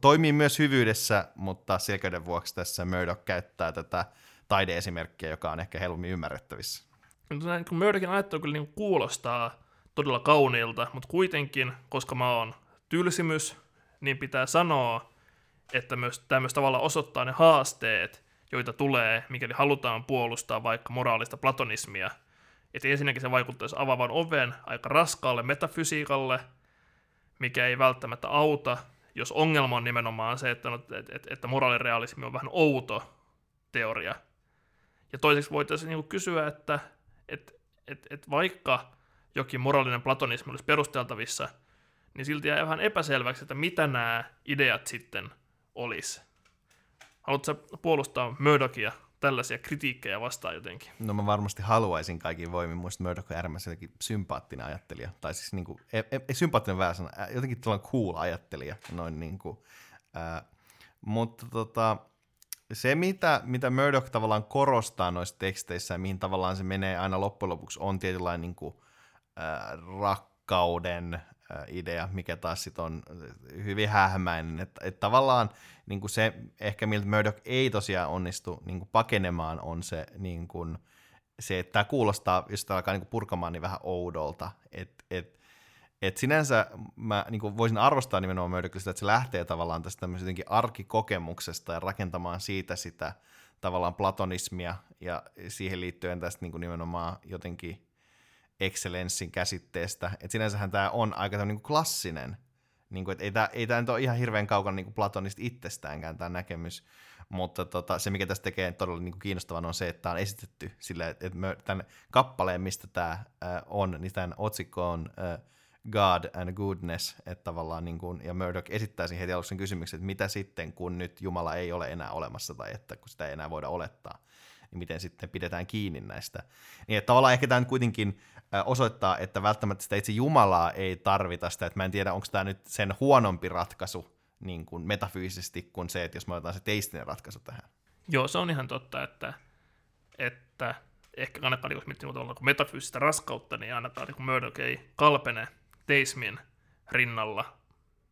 toimii myös hyvyydessä, mutta selkeyden vuoksi tässä Murdoch käyttää tätä taideesimerkkiä, joka on ehkä helpommin ymmärrettävissä. Näin, kun Murdochin ajattelu kyllä niin kuulostaa todella kauniilta, mutta kuitenkin, koska mä oon tylsimys, niin pitää sanoa, että myös tämmöistä tavalla osoittaa ne haasteet, joita tulee, mikäli halutaan puolustaa vaikka moraalista platonismia. Että ensinnäkin se vaikuttaisi avaavan oven aika raskaalle metafysiikalle, mikä ei välttämättä auta, jos ongelma on nimenomaan se, että, että, että moraalirealismi on vähän outo teoria. Ja toiseksi voitaisiin niin kysyä, että että et, et vaikka jokin moraalinen platonismi olisi perusteltavissa, niin silti jää vähän epäselväksi, että mitä nämä ideat sitten olisi. Haluatko puolustaa Murdochia tällaisia kritiikkejä vastaan jotenkin? No mä varmasti haluaisin kaikin voimin. Muista Murdoch on äärimmäisen sympaattinen ajattelija. Tai siis niin kuin, ei, ei, sympaattinen väärä sana, jotenkin tällainen cool ajattelija. Noin niin kuin, ää, mutta tota, se, mitä, mitä Murdoch tavallaan korostaa noissa teksteissä ja mihin tavallaan se menee aina loppujen lopuksi, on tietynlainen niin kuin, äh, rakkauden äh, idea, mikä taas sit on hyvin hähmäinen. Että et tavallaan niin kuin se, ehkä miltä Murdoch ei tosiaan onnistu niin kuin pakenemaan, on se, niin kuin, se että tämä kuulostaa, jos tämä alkaa niin kuin purkamaan, niin vähän oudolta. Että et, et sinänsä mä niin voisin arvostaa nimenomaan Murdochista, että se lähtee tavallaan tästä jotenkin arkikokemuksesta ja rakentamaan siitä sitä tavallaan platonismia ja siihen liittyen tästä niin nimenomaan jotenkin excellenssin käsitteestä. Et sinänsähän tämä on aika niin klassinen, niin kuin, että ei tämä, nyt ole ihan hirveän kaukana niin platonista itsestäänkään tämä näkemys, mutta tota, se mikä tästä tekee todella niin kiinnostavan on se, että tämä on esitetty sillä, että tämän kappaleen, mistä tämä on, niin tämän otsikko on äh, God and goodness, että tavallaan niin kuin, ja Murdoch esittää siihen heti aluksi kysymyksen, että mitä sitten, kun nyt Jumala ei ole enää olemassa, tai että kun sitä ei enää voida olettaa, niin miten sitten pidetään kiinni näistä. Niin että tavallaan ehkä tämä nyt kuitenkin osoittaa, että välttämättä sitä itse Jumalaa ei tarvita sitä, että mä en tiedä, onko tämä nyt sen huonompi ratkaisu niin kuin metafyysisesti kuin se, että jos me otetaan se teistinen ratkaisu tähän. Joo, se on ihan totta, että, että ehkä ainakaan jos miettii metafyysistä raskautta, niin ainakaan niin Murdoch ei kalpene teismin rinnalla.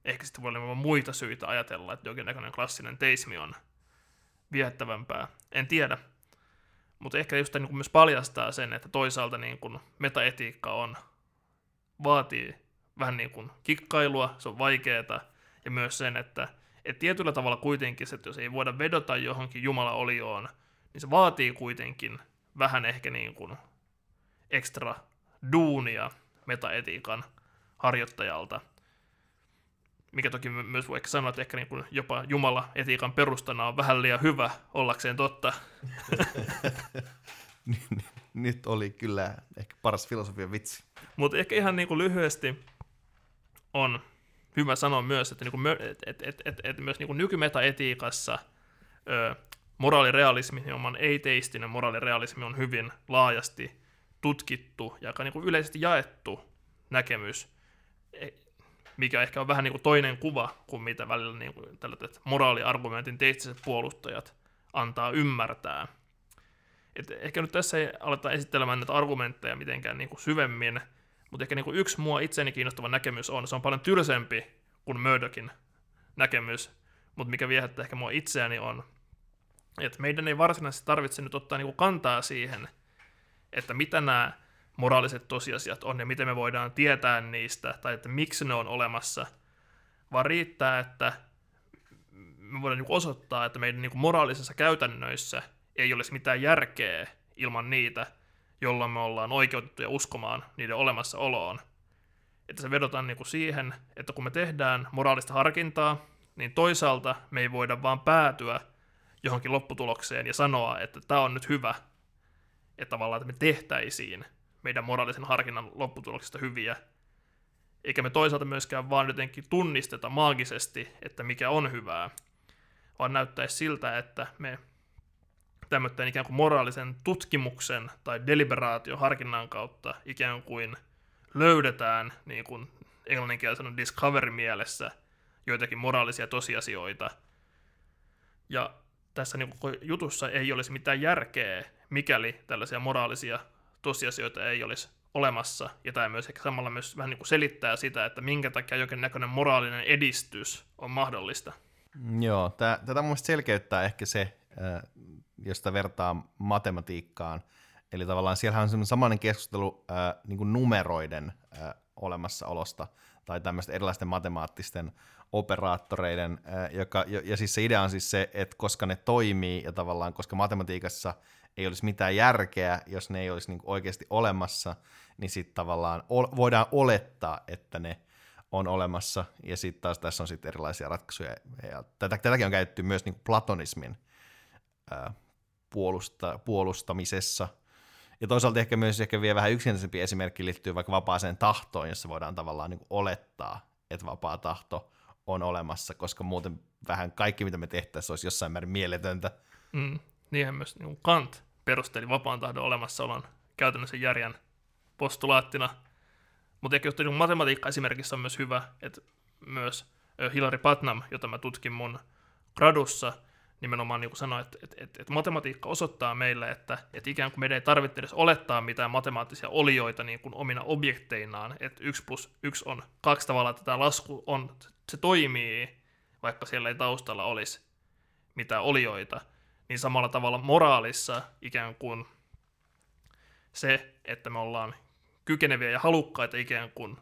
Ehkä sitten voi olla muita syitä ajatella, että jonkinnäköinen klassinen teismi on viehättävämpää. En tiedä. Mutta ehkä just niin myös paljastaa sen, että toisaalta niin kuin metaetiikka on, vaatii vähän niin kuin kikkailua, se on vaikeaa, ja myös sen, että, että tietyllä tavalla kuitenkin, että jos ei voida vedota johonkin Jumala olioon, niin se vaatii kuitenkin vähän ehkä niin kuin ekstra duunia metaetiikan harjoittajalta, mikä toki myös voi ehkä sanoa, että ehkä niin kuin jopa Jumala etiikan perustana on vähän liian hyvä ollakseen totta. Nyt oli kyllä ehkä paras filosofian vitsi. Mutta ehkä ihan niin kuin lyhyesti on hyvä sanoa myös, että, niin kuin, et, et, et, et, et myös niin kuin nykymetaetiikassa ö, moraalirealismi, oman ei-teistinen moraalirealismi on hyvin laajasti tutkittu ja aika niin kuin yleisesti jaettu näkemys, mikä ehkä on vähän niin kuin toinen kuva kuin mitä välillä niin kuin tällaiset moraaliargumentin teistiset puolustajat antaa ymmärtää. Et ehkä nyt tässä ei aleta esittelemään näitä argumentteja mitenkään niin kuin syvemmin, mutta ehkä niin kuin yksi mua itseäni kiinnostava näkemys on, se on paljon tylsempi kuin Murdochin näkemys, mutta mikä viehättää ehkä mua itseäni on, että meidän ei varsinaisesti tarvitse nyt ottaa niin kuin kantaa siihen, että mitä nämä moraaliset tosiasiat on ja miten me voidaan tietää niistä tai että miksi ne on olemassa, vaan riittää, että me voidaan niin osoittaa, että meidän niin moraalisissa käytännöissä ei olisi mitään järkeä ilman niitä, jolloin me ollaan oikeutettuja uskomaan niiden olemassaoloon. Että se vedotaan niin kuin siihen, että kun me tehdään moraalista harkintaa, niin toisaalta me ei voida vaan päätyä johonkin lopputulokseen ja sanoa, että tämä on nyt hyvä, että tavallaan että me tehtäisiin meidän moraalisen harkinnan lopputuloksesta hyviä, eikä me toisaalta myöskään vaan jotenkin tunnisteta maagisesti, että mikä on hyvää, vaan näyttäisi siltä, että me tämmöiden ikään kuin moraalisen tutkimuksen tai deliberaation harkinnan kautta ikään kuin löydetään, niin kuin englanninkielisen discovery-mielessä, joitakin moraalisia tosiasioita. Ja tässä niin jutussa ei olisi mitään järkeä, mikäli tällaisia moraalisia tosiasioita ei olisi olemassa. Ja tämä myös ehkä samalla myös vähän niin kuin selittää sitä, että minkä takia jokin näköinen moraalinen edistys on mahdollista. Joo, tätä mun selkeyttää ehkä se, josta vertaa matematiikkaan. Eli tavallaan siellä on semmoinen samainen keskustelu ää, niin kuin numeroiden ää, olemassaolosta tai tämmöisten erilaisten matemaattisten operaattoreiden, joka, ja, siis se idea on siis se, että koska ne toimii ja tavallaan koska matematiikassa ei olisi mitään järkeä, jos ne ei olisi niin oikeasti olemassa, niin sitten tavallaan voidaan olettaa, että ne on olemassa, ja sitten taas tässä on sitten erilaisia ratkaisuja, ja tätä, tätäkin on käytetty myös niin platonismin ää, puolusta, puolustamisessa. Ja toisaalta ehkä myös ehkä vielä vähän yksinäisempi esimerkki liittyy vaikka vapaaseen tahtoon, jossa voidaan tavallaan niin olettaa, että vapaa tahto on olemassa, koska muuten vähän kaikki, mitä me tehtäisiin, olisi jossain määrin mieletöntä. Mm, niinhän myös niin Kant perusteli vapaan tahdon olemassaolon käytännössä järjen postulaattina. Mutta ehkä niin matematiikka esimerkissä on myös hyvä, että myös Hilary Putnam, jota mä tutkin mun gradussa, nimenomaan niin sanoi, että, että, että, että matematiikka osoittaa meille, että, että ikään kuin meidän ei tarvitse edes olettaa mitään matemaattisia olioita niin kuin omina objekteinaan, että 1 plus 1 on kaksi tavalla, että tämä lasku on, se toimii, vaikka siellä ei taustalla olisi mitään olioita, niin samalla tavalla moraalissa ikään kuin se, että me ollaan kykeneviä ja halukkaita ikään kuin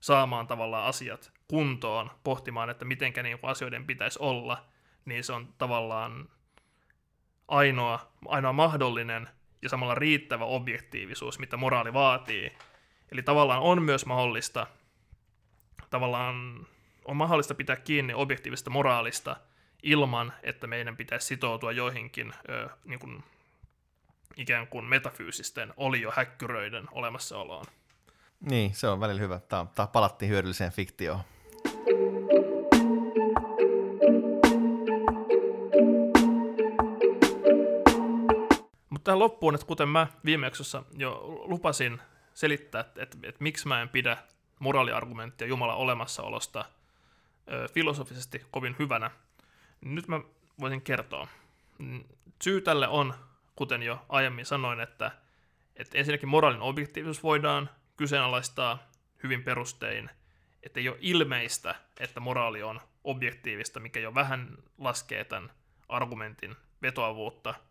saamaan tavallaan asiat kuntoon, pohtimaan, että mitenkä niin asioiden pitäisi olla – niin se on tavallaan ainoa, ainoa mahdollinen ja samalla riittävä objektiivisuus, mitä moraali vaatii. Eli tavallaan on myös mahdollista, tavallaan on mahdollista pitää kiinni objektiivista moraalista ilman, että meidän pitäisi sitoutua joihinkin ö, niin kuin, ikään kuin metafyysisten oliohäkkyröiden olemassaoloon. Niin, se on välillä hyvä. Tämä, tämä palattiin hyödylliseen fiktioon. tähän loppuun, että kuten mä viime jaksossa jo lupasin selittää, että, että, että miksi mä en pidä moraaliargumenttia Jumalan olemassaolosta filosofisesti kovin hyvänä, nyt mä voisin kertoa. Mm, syy tälle on, kuten jo aiemmin sanoin, että, että ensinnäkin moraalin objektiivisuus voidaan kyseenalaistaa hyvin perustein, että ei ole ilmeistä, että moraali on objektiivista, mikä jo vähän laskee tämän argumentin vetoavuutta –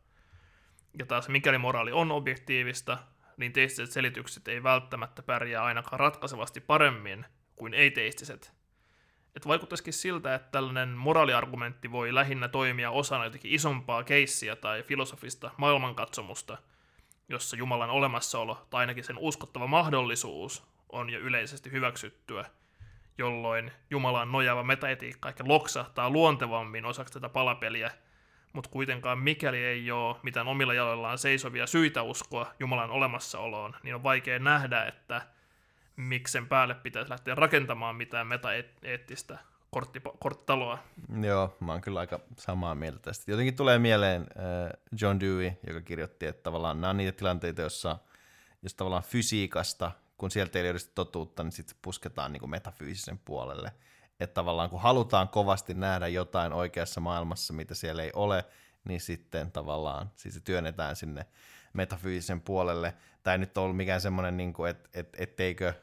ja taas mikäli moraali on objektiivista, niin teistiset selitykset ei välttämättä pärjää ainakaan ratkaisevasti paremmin kuin ei-teistiset. Että vaikuttaisikin siltä, että tällainen moraaliargumentti voi lähinnä toimia osana jotenkin isompaa keissiä tai filosofista maailmankatsomusta, jossa Jumalan olemassaolo tai ainakin sen uskottava mahdollisuus on jo yleisesti hyväksyttyä, jolloin Jumalaan nojaava metaetiikka ehkä loksahtaa luontevammin osaksi tätä palapeliä, mutta kuitenkaan mikäli ei ole mitään omilla jaloillaan seisovia syitä uskoa Jumalan olemassaoloon, niin on vaikea nähdä, että miksi sen päälle pitäisi lähteä rakentamaan mitään metaeettistä korttitaloa. Joo, mä oon kyllä aika samaa mieltä tästä. Jotenkin tulee mieleen äh, John Dewey, joka kirjoitti, että tavallaan nämä on niitä tilanteita, joissa jos tavallaan fysiikasta, kun sieltä ei löydy totuutta, niin sitten pusketaan niin kuin metafyysisen puolelle. Että tavallaan kun halutaan kovasti nähdä jotain oikeassa maailmassa, mitä siellä ei ole, niin sitten tavallaan siis se työnnetään sinne metafyysisen puolelle. Tai ei nyt ollut mikään semmoinen, niin kuin, että et, etteikö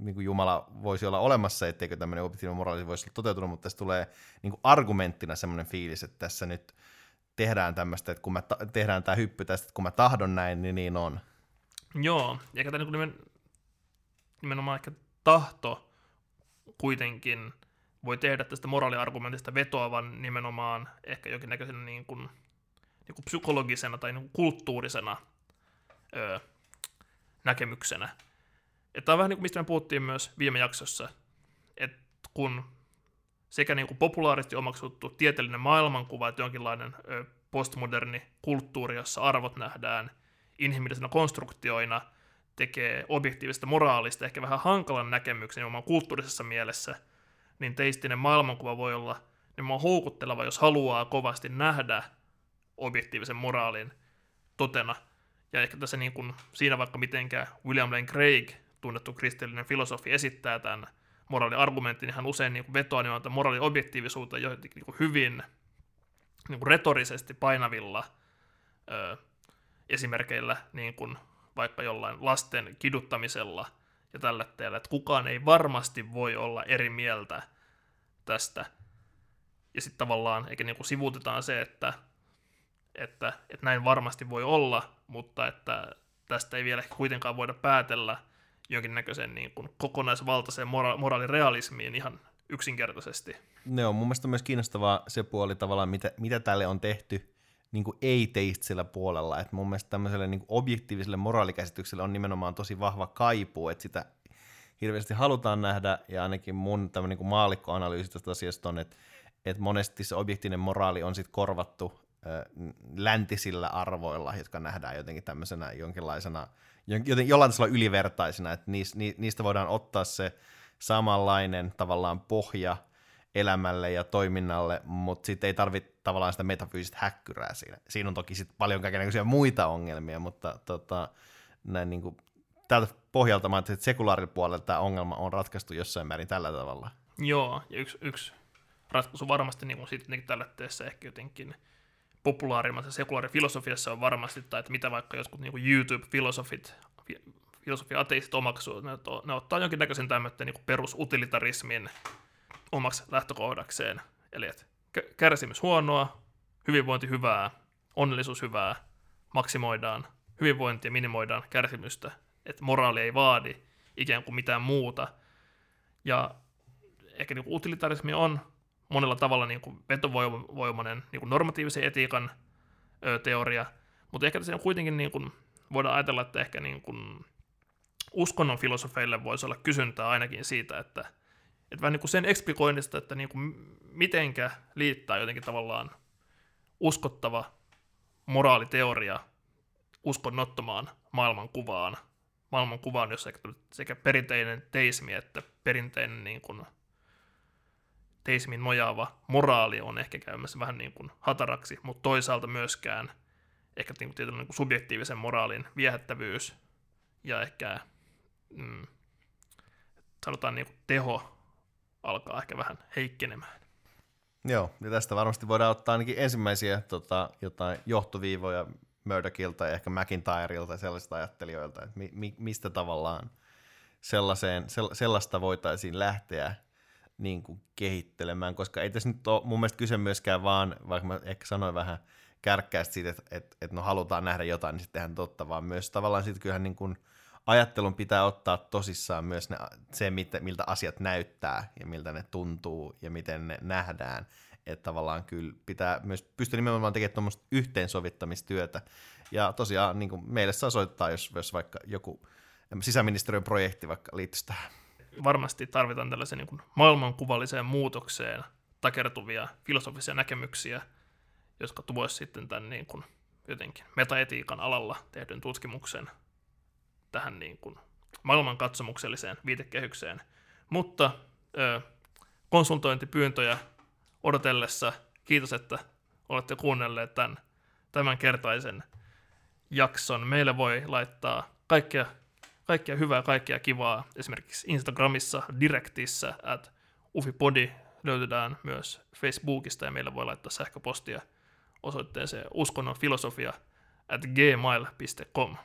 niin kuin Jumala voisi olla olemassa, etteikö tämmöinen objektiivinen moraali voisi olla toteutunut, mutta tässä tulee niin kuin argumenttina semmoinen fiilis, että tässä nyt tehdään tämmöistä, että kun mä ta- tehdään tämä hyppy tästä, että kun mä tahdon näin, niin niin on. Joo, ja tämä niin nimen, nimenomaan ehkä tahto kuitenkin voi tehdä tästä moraaliargumentista vetoavan nimenomaan ehkä jonkinnäköisen niin kuin, niin kuin psykologisena tai niin kuin kulttuurisena öö, näkemyksenä. Tämä on vähän niin kuin mistä me puhuttiin myös viime jaksossa, että kun sekä niin kuin populaaristi omaksuttu tieteellinen maailmankuva, että jonkinlainen postmoderni kulttuuri, jossa arvot nähdään inhimillisenä konstruktioina, tekee objektiivista moraalista ehkä vähän hankalan näkemyksen oman kulttuurisessa mielessä, niin teistinen maailmankuva voi olla nimenomaan houkutteleva, jos haluaa kovasti nähdä objektiivisen moraalin totena. Ja ehkä tässä niin kuin, siinä vaikka mitenkään William Lane Craig tunnettu kristillinen filosofi esittää tämän moraaliargumentin, niin hän usein niin vetoaa niin moraaliobjektiivisuuteen jotenkin niin hyvin niin kuin retorisesti painavilla ö, esimerkkeillä, niin kuin vaikka jollain lasten kiduttamisella ja tällä teellä, että kukaan ei varmasti voi olla eri mieltä tästä. Ja sitten tavallaan, eikä niin kuin sivuutetaan se, että, että, että näin varmasti voi olla, mutta että tästä ei vielä kuitenkaan voida päätellä – jonkinnäköisen niin kuin kokonaisvaltaiseen mora- moraalirealismiin ihan yksinkertaisesti. Ne on mun mielestä myös kiinnostavaa se puoli tavallaan, mitä, mitä tälle on tehty niin kuin ei-teistisellä puolella. Et mun mielestä tämmöiselle niin objektiiviselle moraalikäsitykselle on nimenomaan tosi vahva kaipuu, että sitä hirveästi halutaan nähdä, ja ainakin mun tämmöinen niin maalikkoanalyysi tästä asiasta on, että, että monesti se objektiivinen moraali on sitten korvattu läntisillä arvoilla, jotka nähdään jotenkin tämmöisenä jonkinlaisena joten jollain tasolla ylivertaisina, että niistä voidaan ottaa se samanlainen tavallaan pohja elämälle ja toiminnalle, mutta sitten ei tarvitse tavallaan sitä metafyysistä häkkyrää siinä. Siinä on toki sitten paljon kaikenlaisia muita ongelmia, mutta tota, näin niin kuin, tältä pohjalta mä että sekulaaripuolella tämä ongelma on ratkaistu jossain määrin tällä tavalla. Joo, ja yksi, yksi ratkaisu varmasti niin sitten tällä teessä ehkä jotenkin populaarimmassa sekulaarifilosofiassa on varmasti, tai että mitä vaikka jotkut niin kuin YouTube-filosofit, filosofia-ateistit omaksuu, ne, ne ottaa jonkinnäköisen tämmöinen niin perusutilitarismin omaksi lähtökohdakseen. Eli että kärsimys huonoa, hyvinvointi hyvää, onnellisuus hyvää, maksimoidaan hyvinvointia, minimoidaan kärsimystä, että moraali ei vaadi ikään kuin mitään muuta. Ja ehkä niin utilitarismi on monella tavalla niin kuin vetovoimainen niin kuin normatiivisen etiikan ö, teoria, mutta ehkä tässä kuitenkin niin kuin, voidaan ajatella, että ehkä niin kuin, uskonnon filosofeille voisi olla kysyntää ainakin siitä, että, että vähän niin kuin sen eksplikoinnista, että niin kuin, mitenkä liittää jotenkin tavallaan uskottava moraaliteoria uskonnottomaan maailmankuvaan, maailmankuvaan, jossa sekä perinteinen teismi että perinteinen niin kuin, teismin nojaava moraali on ehkä käymässä vähän niin kuin hataraksi, mutta toisaalta myöskään ehkä niin kuin niin kuin subjektiivisen moraalin viehättävyys ja ehkä mm, sanotaan niin kuin teho alkaa ehkä vähän heikkenemään. Joo, ja tästä varmasti voidaan ottaa ainakin ensimmäisiä tota, jotain johtoviivoja Murdochilta ja ehkä McIntyreilta ja sellaisista ajattelijoilta, että mi, mi, mistä tavallaan sellaiseen, sellaista voitaisiin lähteä niin kuin kehittelemään, koska ei tässä nyt ole mun mielestä kyse myöskään vaan, vaikka mä ehkä sanoin vähän kärkkäästi siitä, että, että, että no halutaan nähdä jotain, niin sitten tehdään totta, vaan myös tavallaan sitten kyllähän niin kuin ajattelun pitää ottaa tosissaan myös ne, se, mitä, miltä asiat näyttää ja miltä ne tuntuu ja miten ne nähdään. Että tavallaan kyllä pitää myös pystyä nimenomaan tekemään tuommoista yhteensovittamistyötä. Ja tosiaan niin kuin meille saa soittaa, jos, jos vaikka joku sisäministeriön projekti vaikka liittyisi tähän. Varmasti tarvitaan tällaisen niin maailmankuvalliseen muutokseen takertuvia filosofisia näkemyksiä, jotka tuoisivat sitten tämän niin kuin jotenkin metaetiikan alalla tehdyn tutkimuksen tähän niin kuin maailmankatsomukselliseen viitekehykseen. Mutta ö, konsultointipyyntöjä odotellessa, kiitos, että olette kuunnelleet tämän tämänkertaisen jakson. Meille voi laittaa kaikkea, kaikkea hyvää, kaikkea kivaa esimerkiksi Instagramissa, Directissä, at ufipodi löytytään myös Facebookista ja meillä voi laittaa sähköpostia osoitteeseen uskonnonfilosofia at gmail.com.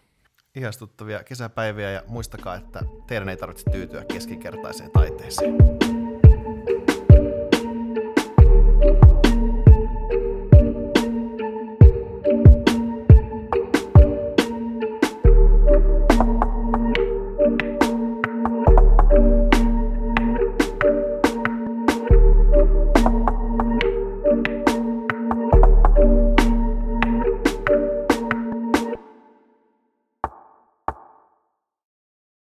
Ihastuttavia kesäpäiviä ja muistakaa, että teidän ei tarvitse tyytyä keskinkertaiseen taiteeseen.